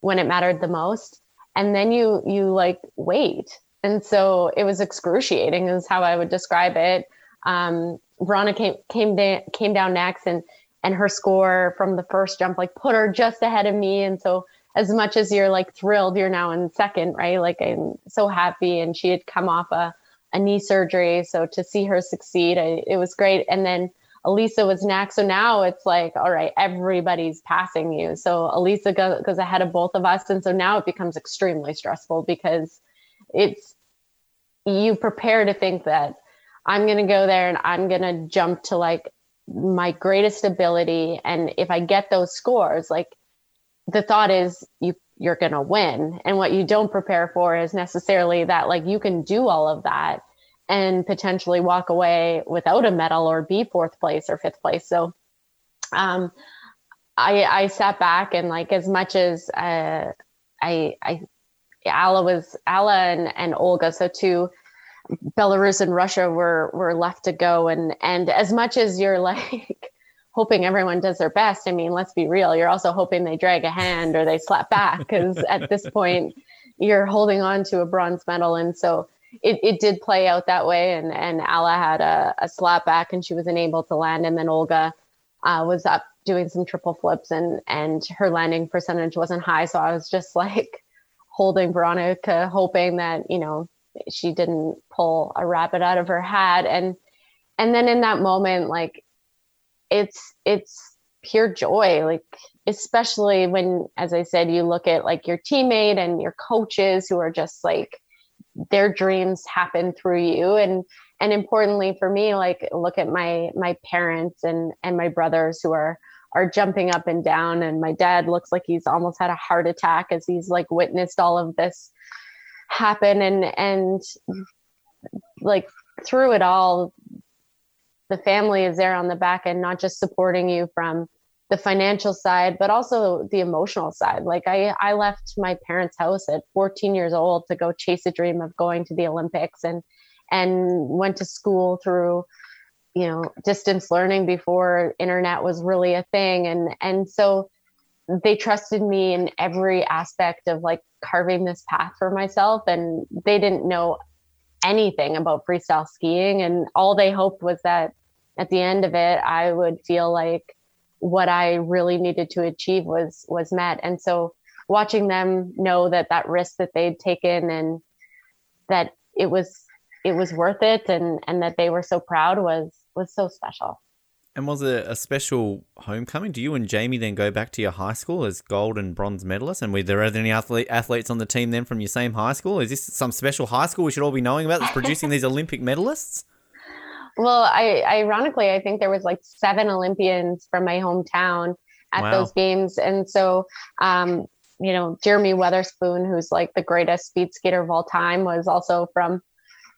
when it mattered the most. And then you you like wait. And so it was excruciating is how i would describe it. Um veronica came came, da- came down next and and her score from the first jump like put her just ahead of me. And so as much as you're like thrilled you're now in second right like i'm so happy and she had come off a, a knee surgery so to see her succeed I, it was great and then Alisa was next. So now it's like, all right, everybody's passing you. So Alisa goes, goes ahead of both of us. And so now it becomes extremely stressful because it's, you prepare to think that I'm going to go there and I'm going to jump to like my greatest ability. And if I get those scores, like the thought is you, you're going to win. And what you don't prepare for is necessarily that like you can do all of that and potentially walk away without a medal or be fourth place or fifth place. So um, I, I sat back and like as much as uh, I, I, Alla was Alla and, and Olga, so two Belarus and Russia were were left to go, and and as much as you're like hoping everyone does their best, I mean, let's be real, you're also hoping they drag a hand or they slap back because at this point you're holding on to a bronze medal, and so it, it did play out that way. And, and Alla had a, a slap back and she was unable to land. And then Olga uh, was up doing some triple flips and, and her landing percentage wasn't high. So I was just like holding Veronica, hoping that, you know, she didn't pull a rabbit out of her hat. And, and then in that moment, like it's, it's pure joy. Like, especially when, as I said, you look at like your teammate and your coaches who are just like, their dreams happen through you and and importantly for me like look at my my parents and and my brothers who are are jumping up and down and my dad looks like he's almost had a heart attack as he's like witnessed all of this happen and and like through it all the family is there on the back end not just supporting you from the financial side, but also the emotional side. Like I, I left my parents' house at 14 years old to go chase a dream of going to the Olympics and and went to school through you know distance learning before internet was really a thing and and so they trusted me in every aspect of like carving this path for myself and they didn't know anything about freestyle skiing and all they hoped was that at the end of it I would feel like what I really needed to achieve was was met. And so watching them know that that risk that they'd taken and that it was it was worth it and and that they were so proud was was so special. And was it a special homecoming? Do you and Jamie then go back to your high school as gold and bronze medalists? And were there any athlete, athletes on the team then from your same high school? Is this some special high school we should all be knowing about that's producing these Olympic medalists? Well, I ironically, I think there was like seven Olympians from my hometown at wow. those games, and so um, you know, Jeremy Wotherspoon, who's like the greatest speed skater of all time, was also from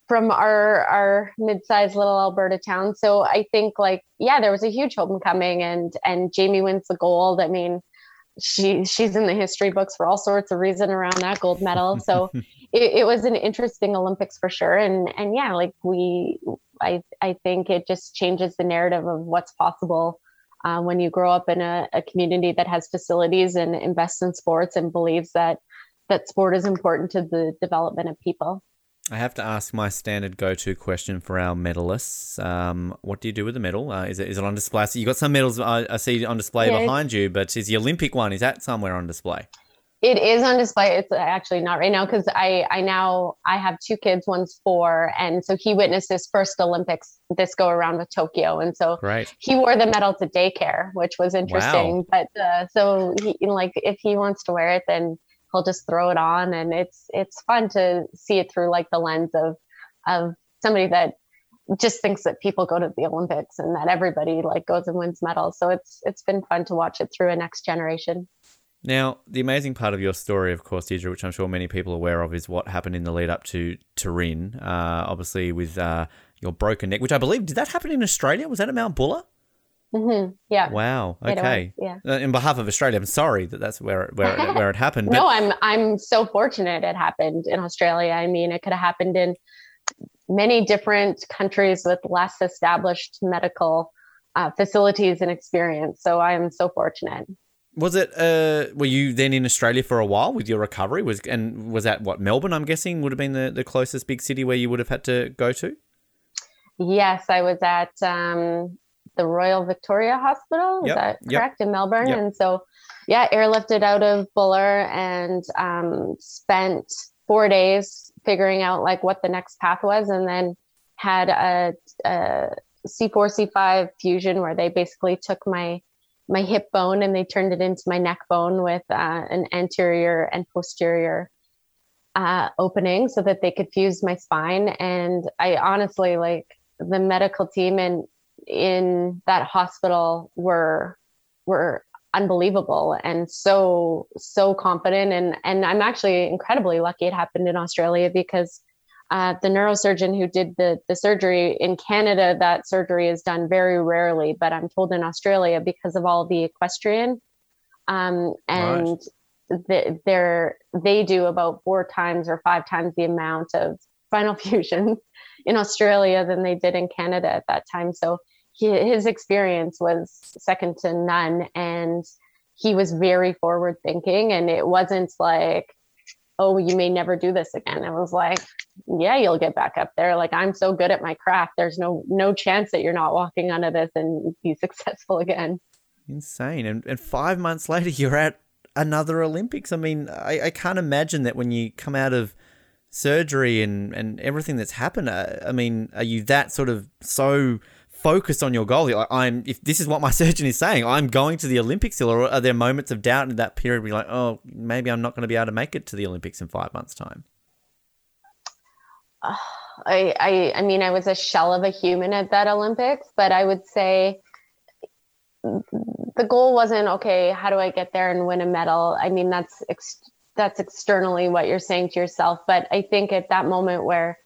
from our our mid-sized little Alberta town. So I think like yeah, there was a huge homecoming, and and Jamie wins the gold. I mean, she she's in the history books for all sorts of reason around that gold medal. So it, it was an interesting Olympics for sure. And and yeah, like we I I think it just changes the narrative of what's possible uh, when you grow up in a, a community that has facilities and invests in sports and believes that that sport is important to the development of people. I have to ask my standard go-to question for our medalists. Um, what do you do with the medal? Uh, is it is it on display? So you got some medals I, I see on display yeah, behind you, but is the Olympic one? Is that somewhere on display? It is on display. It's actually not right now because I I now I have two kids. One's four, and so he witnessed his first Olympics this go around with Tokyo, and so right. he wore the medal to daycare, which was interesting. Wow. But uh, so he like if he wants to wear it, then he'll just throw it on and it's it's fun to see it through like the lens of of somebody that just thinks that people go to the Olympics and that everybody like goes and wins medals. So it's it's been fun to watch it through a next generation. Now, the amazing part of your story, of course, Deidra, which I'm sure many people are aware of, is what happened in the lead up to Turin. Uh, obviously, with uh, your broken neck, which I believe did that happen in Australia? Was that at Mount Buller? Mm-hmm. Yeah. Wow. Okay. Yeah. Uh, in behalf of Australia, I'm sorry that that's where where it, where it happened. But... no, I'm I'm so fortunate it happened in Australia. I mean, it could have happened in many different countries with less established medical uh, facilities and experience. So I am so fortunate. Was it? Uh, were you then in Australia for a while with your recovery? Was and was that what Melbourne? I'm guessing would have been the, the closest big city where you would have had to go to. Yes, I was at um, the Royal Victoria Hospital. Is Yep, that yep, correct in Melbourne? yep. And so, yeah, airlifted out of Buller and um, spent four days figuring out like what the next path was, and then had a, a C4 C5 fusion where they basically took my my hip bone and they turned it into my neck bone with uh, an anterior and posterior uh, opening so that they could fuse my spine. And I honestly like the medical team and in that hospital were were unbelievable and so so confident and and I'm actually incredibly lucky it happened in Australia because uh, the neurosurgeon who did the the surgery in Canada that surgery is done very rarely but I'm told in Australia because of all the equestrian um, and the, they're they do about four times or five times the amount of spinal fusions in Australia than they did in Canada at that time. So he, his experience was second to none, and he was very forward thinking. And it wasn't like, "Oh, you may never do this again." i was like, "Yeah, you'll get back up there." Like I'm so good at my craft. There's no no chance that you're not walking onto this and be successful again. Insane. And and five months later, you're at another Olympics. I mean, I, I can't imagine that when you come out of surgery and and everything that's happened. Uh, I mean, are you that sort of so focused on your goal? You're like, I'm. If this is what my surgeon is saying, I'm going to the Olympics. Or are there moments of doubt in that period where you're like, oh, maybe I'm not going to be able to make it to the Olympics in five months' time? Uh, I, I I mean I was a shell of a human at that Olympics, but I would say the goal wasn't okay. How do I get there and win a medal? I mean that's ex- that's externally what you're saying to yourself, but I think at that moment where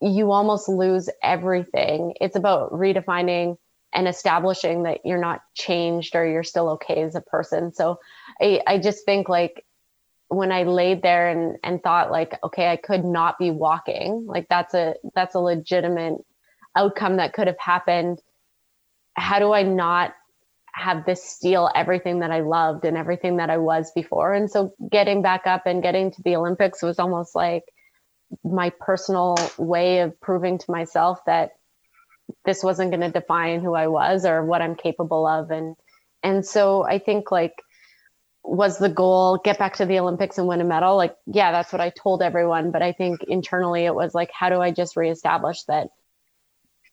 you almost lose everything, it's about redefining and establishing that you're not changed or you're still okay as a person. So I I just think like when I laid there and and thought like, okay, I could not be walking. Like that's a that's a legitimate outcome that could have happened. How do I not have this steal everything that I loved and everything that I was before? And so getting back up and getting to the Olympics was almost like my personal way of proving to myself that this wasn't going to define who I was or what I'm capable of and and so I think like was the goal get back to the Olympics and win a medal? Like, yeah, that's what I told everyone. But I think internally it was like, how do I just reestablish that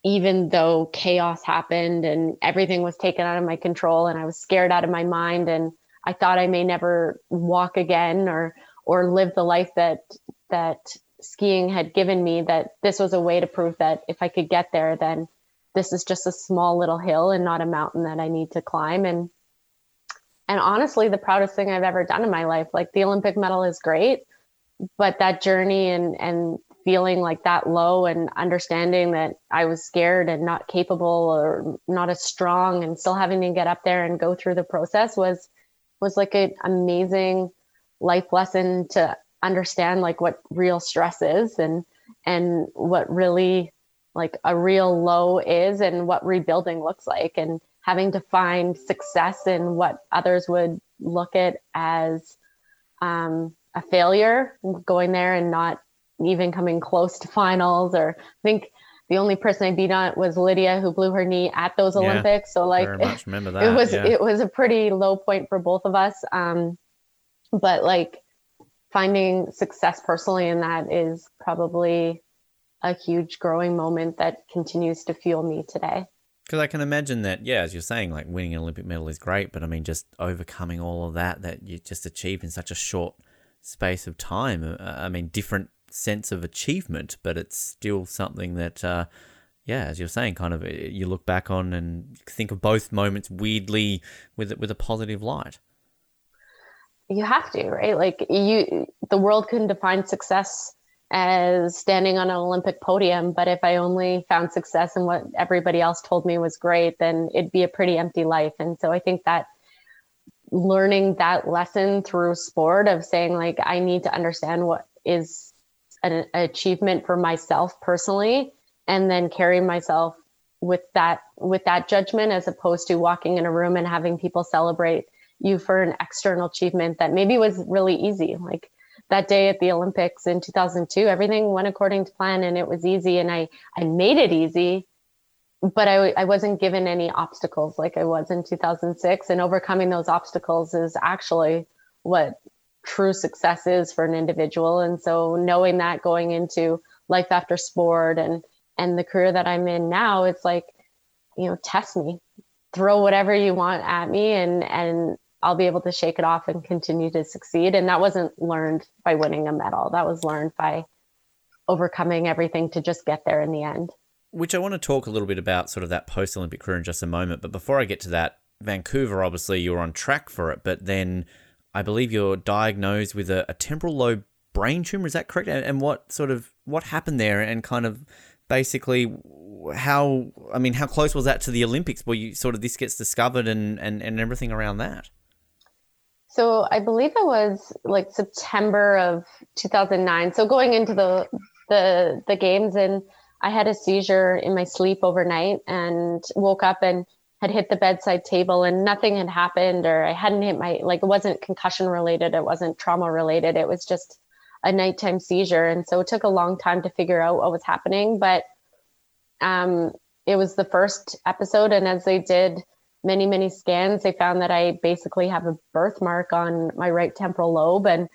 even though chaos happened and everything was taken out of my control and I was scared out of my mind and I thought I may never walk again or or live the life that that skiing had given me, that this was a way to prove that if I could get there, then this is just a small little hill and not a mountain that I need to climb. And and honestly the proudest thing i've ever done in my life like the olympic medal is great but that journey and and feeling like that low and understanding that i was scared and not capable or not as strong and still having to get up there and go through the process was was like an amazing life lesson to understand like what real stress is and and what really like a real low is and what rebuilding looks like and having to find success in what others would look at as um, a failure, going there and not even coming close to finals. Or I think the only person I beat on was Lydia, who blew her knee at those Yeah, Olympics. So like, Very much remember that. it was yeah. it was a pretty low point for both of us. Um, but like finding success personally in that is probably a huge growing moment that continues to fuel me today. Because I can imagine that, yeah, as you're saying, like winning an Olympic medal is great, but I mean, just overcoming all of that that you just achieved in such a short space of time. uh, I mean, different sense of achievement, but it's still something that, uh, yeah, as you're saying, kind of uh, you look back on and think of both moments weirdly with with a positive light. You have to right? Like you the world couldn't define success as standing on an olympic podium but if i only found success in what everybody else told me was great then it'd be a pretty empty life. And so i think that learning that lesson through sport of saying like i need to understand what is an achievement for myself personally and then carry myself with that with that judgment as opposed to walking in a room and having people celebrate you for an external achievement that maybe was really easy. Like that day at the Olympics in 2002, everything went according to plan and it was easy and I, I made it easy, but I, I wasn't given any obstacles like I was in 2006 and overcoming those obstacles is actually what true success is for an individual. And so knowing that going into life after sport and, and the career that I'm in now, it's like, you know, test me, throw whatever you want at me and, and I'll be able to shake it off and continue to succeed. And that wasn't learned by winning a medal. That was learned by overcoming everything to just get there in the end. Which I want to talk a little bit about sort of that post Olympic career in just a moment. But before I get to that, Vancouver, obviously, you're on track for it. But then I believe you're diagnosed with a, a temporal lobe brain tumor. Is that correct? And, and what sort of what happened there and kind of basically how I mean, how close was that to the Olympics where you sort of this gets discovered and, and, and everything around that? So I believe it was like September of 2009. So going into the the the games, and I had a seizure in my sleep overnight, and woke up and had hit the bedside table, and nothing had happened, or I hadn't hit my like it wasn't concussion related, it wasn't trauma related, it was just a nighttime seizure, and so it took a long time to figure out what was happening, but um, it was the first episode, and as they did many, many scans, they found that I basically have a birthmark on my right temporal lobe. And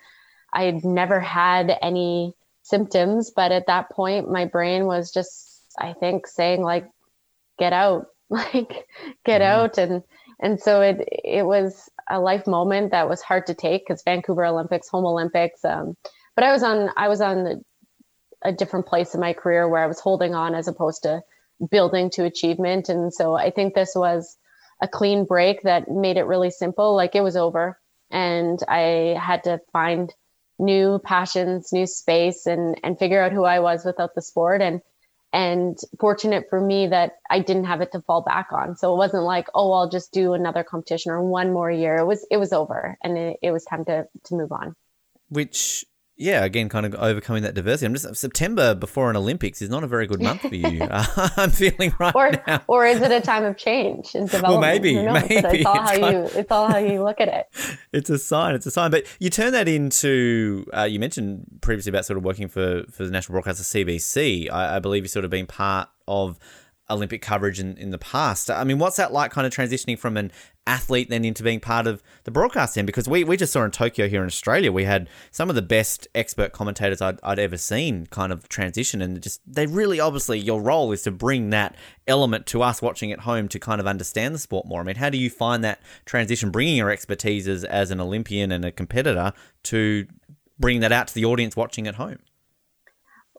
I had never had any symptoms. But at that point, my brain was just, I think, saying, like, get out, like, get mm-hmm. out. And, and so it, it was a life moment that was hard to take because Vancouver Olympics, home Olympics. Um, but I was on, I was on a different place in my career where I was holding on as opposed to building to achievement. And so I think this was a clean break that made it really simple. Like it was over, and I had to find new passions, new space, and and figure out who I was without the sport. And and fortunate for me that I didn't have it to fall back on. So it wasn't like, oh, I'll just do another competition or one more year. It was it was over, and it, it was time to to move on. Which yeah, again, kind of overcoming that diversity. I'm just September before an Olympics is not a very good month for you. uh, I'm feeling right or, now. Or is it a time of change and development? Well, maybe, maybe. It's all it's how you. Of, it's all how you look at it. It's a sign. It's a sign. But you turn that into. Uh, you mentioned previously about sort of working for for the national broadcaster CBC. I, I believe you sort of been part of Olympic coverage in, in the past. I mean, what's that like kind of transitioning from an athlete then into being part of the broadcast team? Because we, we just saw in Tokyo here in Australia, we had some of the best expert commentators I'd, I'd ever seen kind of transition. And just, they really obviously, your role is to bring that element to us watching at home to kind of understand the sport more. I mean, how do you find that transition, bringing your expertise as, as an Olympian and a competitor to bring that out to the audience watching at home?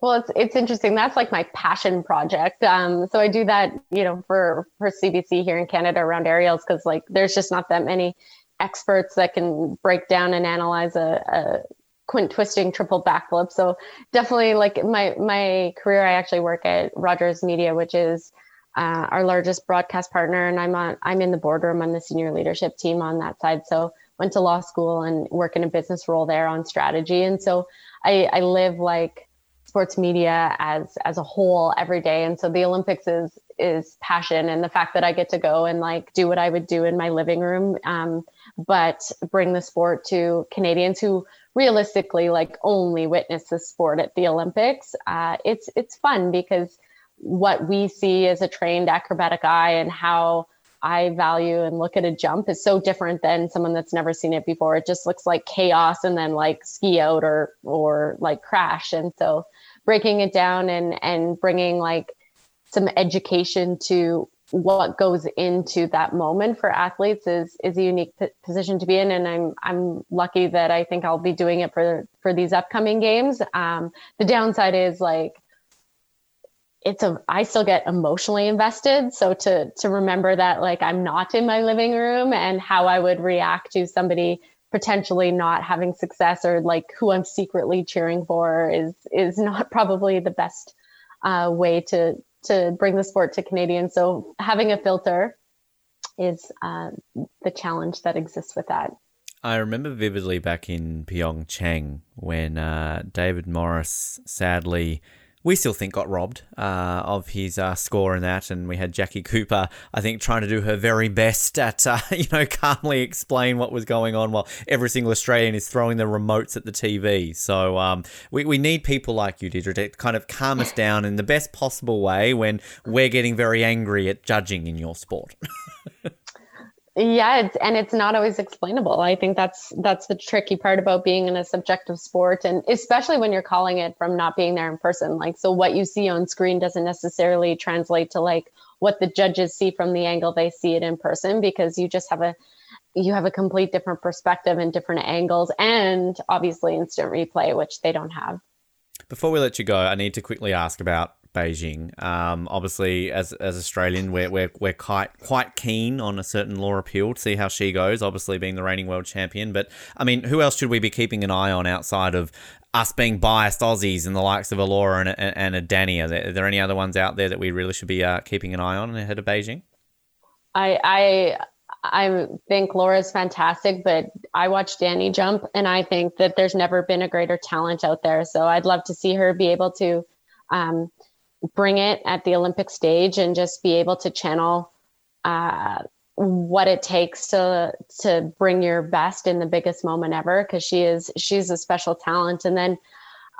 Well, it's it's interesting. That's like my passion project. Um, so I do that, you know, for for CBC here in Canada around aerials because like there's just not that many experts that can break down and analyze a, a quint twisting triple backflip. So definitely like my my career, I actually work at Rogers Media, which is uh, our largest broadcast partner, and I'm on I'm in the boardroom on the senior leadership team on that side. So went to law school and work in a business role there on strategy, and so I I live like sports media as as a whole every day and so the olympics is is passion and the fact that i get to go and like do what i would do in my living room um, but bring the sport to canadians who realistically like only witness the sport at the olympics uh, it's it's fun because what we see as a trained acrobatic eye and how I value and look at a jump is so different than someone that's never seen it before. It just looks like chaos and then like ski out or or like crash. And so breaking it down and and bringing like some education to what goes into that moment for athletes is is a unique p- position to be in. And i'm i'm lucky that i think i'll be doing it for for these upcoming games. Um, the downside is like it's a i still get emotionally invested. So to to remember that like i'm not in my living room and how i would react to somebody potentially not having success or like who I'm secretly cheering for is is not probably the best uh, way to to bring the sport to Canadians. So having a filter is uh, the challenge that exists with that. I remember vividly back in Pyeongchang when uh, David Morris sadly we still think got robbed uh, of his uh, score in that, and we had Jackie Cooper, I think, trying to do her very best at uh, you know calmly explain what was going on while every single Australian is throwing the remotes at the TV. So um, we we need people like you, Deidra, to kind of calm us down in the best possible way when we're getting very angry at judging in your sport. yeah it's, and it's not always explainable. I think that's that's the tricky part about being in a subjective sport and especially when you're calling it from not being there in person. Like so what you see on screen doesn't necessarily translate to like what the judges see from the angle they see it in person because you just have a you have a complete different perspective and different angles and obviously instant replay which they don't have. Before we let you go i need to quickly ask about Beijing. Um, obviously, as as Australian, we're, we're, we're quite quite keen on a certain Laura Peel to see how she goes. Obviously, being the reigning world champion, but I mean, who else should we be keeping an eye on outside of us being biased Aussies and the likes of a Laura and and a Danny? Are there, are there, any other ones out there that we really should be uh, keeping an eye on ahead of Beijing? I I I think Laura's fantastic, but I watch Danny jump, and I think that there's never been a greater talent out there. So I'd love to see her be able to. Um, bring it at the Olympic stage and just be able to channel uh, what it takes to to bring your best in the biggest moment ever because she is she's a special talent. And then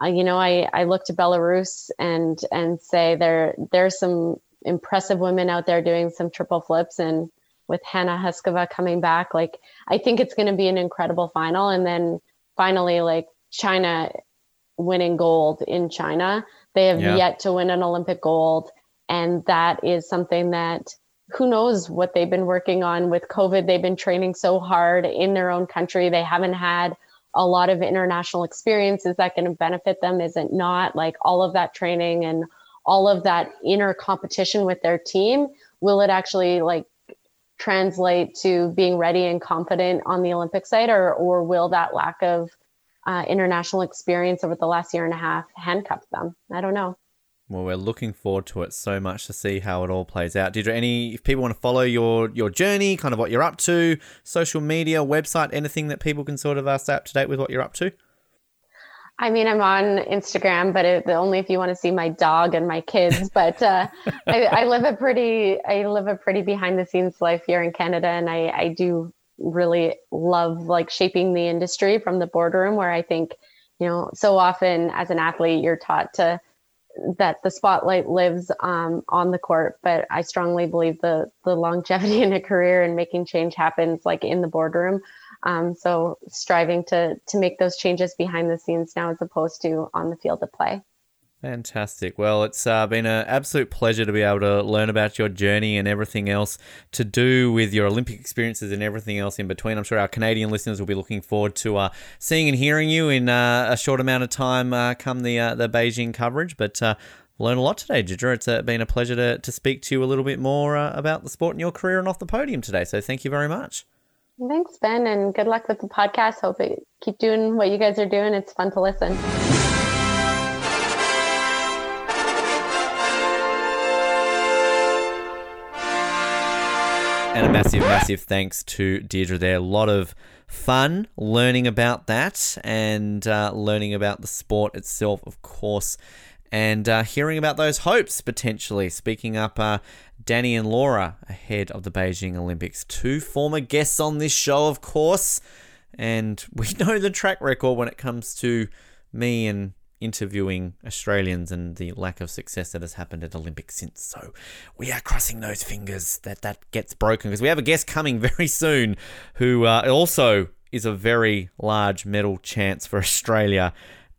uh, you know I I look to Belarus and and say there there's some impressive women out there doing some triple flips and with Hanna Huskova coming back like I think it's going to be an incredible final. And then finally like China winning gold in China they have yeah. yet to win an Olympic gold. And that is something that who knows what they've been working on with COVID. They've been training so hard in their own country. They haven't had a lot of international experience. Is that going to benefit them? Is it not? Like all of that training and all of that inner competition with their team, will it actually like translate to being ready and confident on the Olympic side, or or will that lack of uh, international experience over the last year and a half handcuffed them. I don't know. Well, we're looking forward to it so much to see how it all plays out. Did any, if people want to follow your your journey, kind of what you're up to, social media, website, anything that people can sort of uh, stay up to date with what you're up to? I mean, I'm on Instagram, but it, only if you want to see my dog and my kids. But uh, I, I, live a pretty, I live a pretty behind the scenes life here in Canada, and I, I do really love like shaping the industry from the boardroom where I think, you know, so often as an athlete, you're taught to that the spotlight lives um, on the court, but I strongly believe the the longevity in a career and making change happens like in the boardroom. Um, so striving to to make those changes behind the scenes now as opposed to on the field of play. Fantastic. Well, it's uh, been an absolute pleasure to be able to learn about your journey and everything else to do with your Olympic experiences and everything else in between. I'm sure our Canadian listeners will be looking forward to uh, seeing and hearing you in uh, a short amount of time uh, come the uh, the Beijing coverage. But uh, learn a lot today, Deidra. It's been a pleasure to, to speak to you a little bit more about the sport and your career and off the podium today. So thank you very much. Thanks, Ben, and good luck with the podcast. Hope it keep doing what you guys are doing. It's fun to listen. And a massive, massive thanks to Deidra there. A lot of fun learning about that and uh, learning about the sport itself, of course, and uh, hearing about those hopes potentially. Speaking up, uh, Danny and Laura ahead of the Beijing Olympics. Two former guests on this show, of course. And we know the track record when it comes to me and interviewing Australians and the lack of success that has happened at Olympics since. So we are crossing those fingers that that gets broken because we have a guest coming very soon who uh, also is a very large medal chance for Australia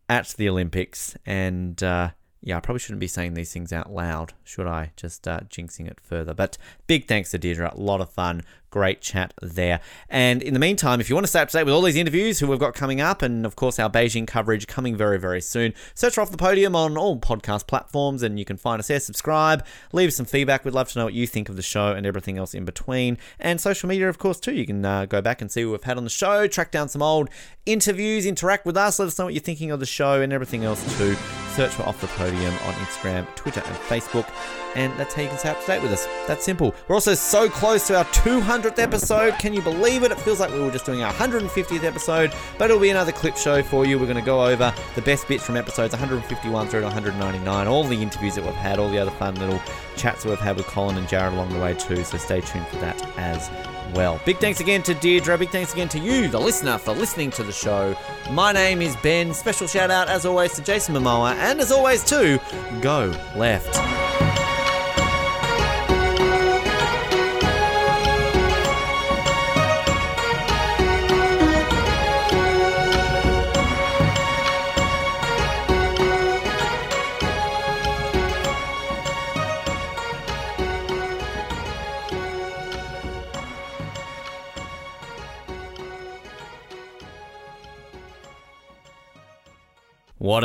at the Olympics. And uh, yeah, I probably shouldn't be saying these things out loud, should I? Just uh, jinxing it further. But big thanks to Deidra. A lot of fun. Great chat there. And in the meantime, if you want to stay up to date with all these interviews who we've got coming up, and of course our Beijing coverage coming very, very soon, search for Off the Podium on all podcast platforms and you can find us there. Subscribe, leave us some feedback. We'd love to know what you think of the show and everything else in between. And social media, of course, too. You can uh, go back and see what we've had on the show, track down some old interviews, interact with us, let us know what you're thinking of the show and everything else too. Search for Off the Podium on Instagram, Twitter, and Facebook. And that's how you can stay up to date with us. That's simple. We're also so close to our 200 100th episode. Can you believe it? It feels like we were just doing our 150th episode, but it'll be another clip show for you. We're going to go over the best bits from episodes 151 through to 199, all the interviews that we've had, all the other fun little chats that we've had with Colin and Jared along the way too. So stay tuned for that as well. Big thanks again to Deidra. Big thanks again to you, the listener, for listening to the show. My name is Ben. Special shout out, as always, to Jason Momoa, and as always, to Go Left.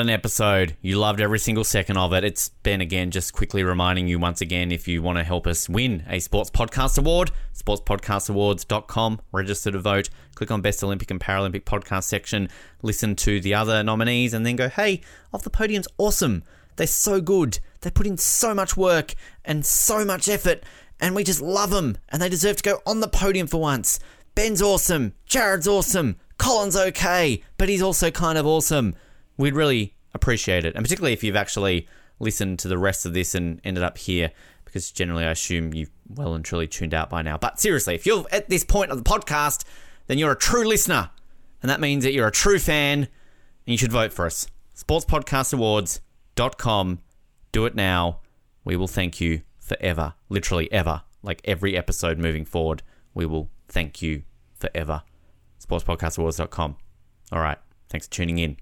An episode. You loved every single second of it. It's Ben again, just quickly reminding you once again if you want to help us win a Sports Podcast Award, sportspodcastawards.com, register to vote, click on Best Olympic and Paralympic Podcast section, listen to the other nominees, and then go, hey, Off the Podium's awesome. They're so good. They put in so much work and so much effort, and we just love them, and they deserve to go on the podium for once. Ben's awesome. Jared's awesome. Colin's okay, but he's also kind of awesome we'd really appreciate it. And particularly if you've actually listened to the rest of this and ended up here, because generally I assume you've well and truly tuned out by now. But seriously, if you're at this point of the podcast, then you're a true listener. And that means that you're a true fan and you should vote for us. SportsPodcastAwards.com. Do it now. We will thank you forever. Literally ever. Like every episode moving forward, we will thank you forever. SportsPodcastAwards.com. All right. Thanks for tuning in.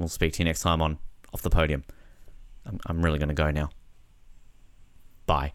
We'll speak to you next time on Off the Podium. I'm, I'm really going to go now. Bye.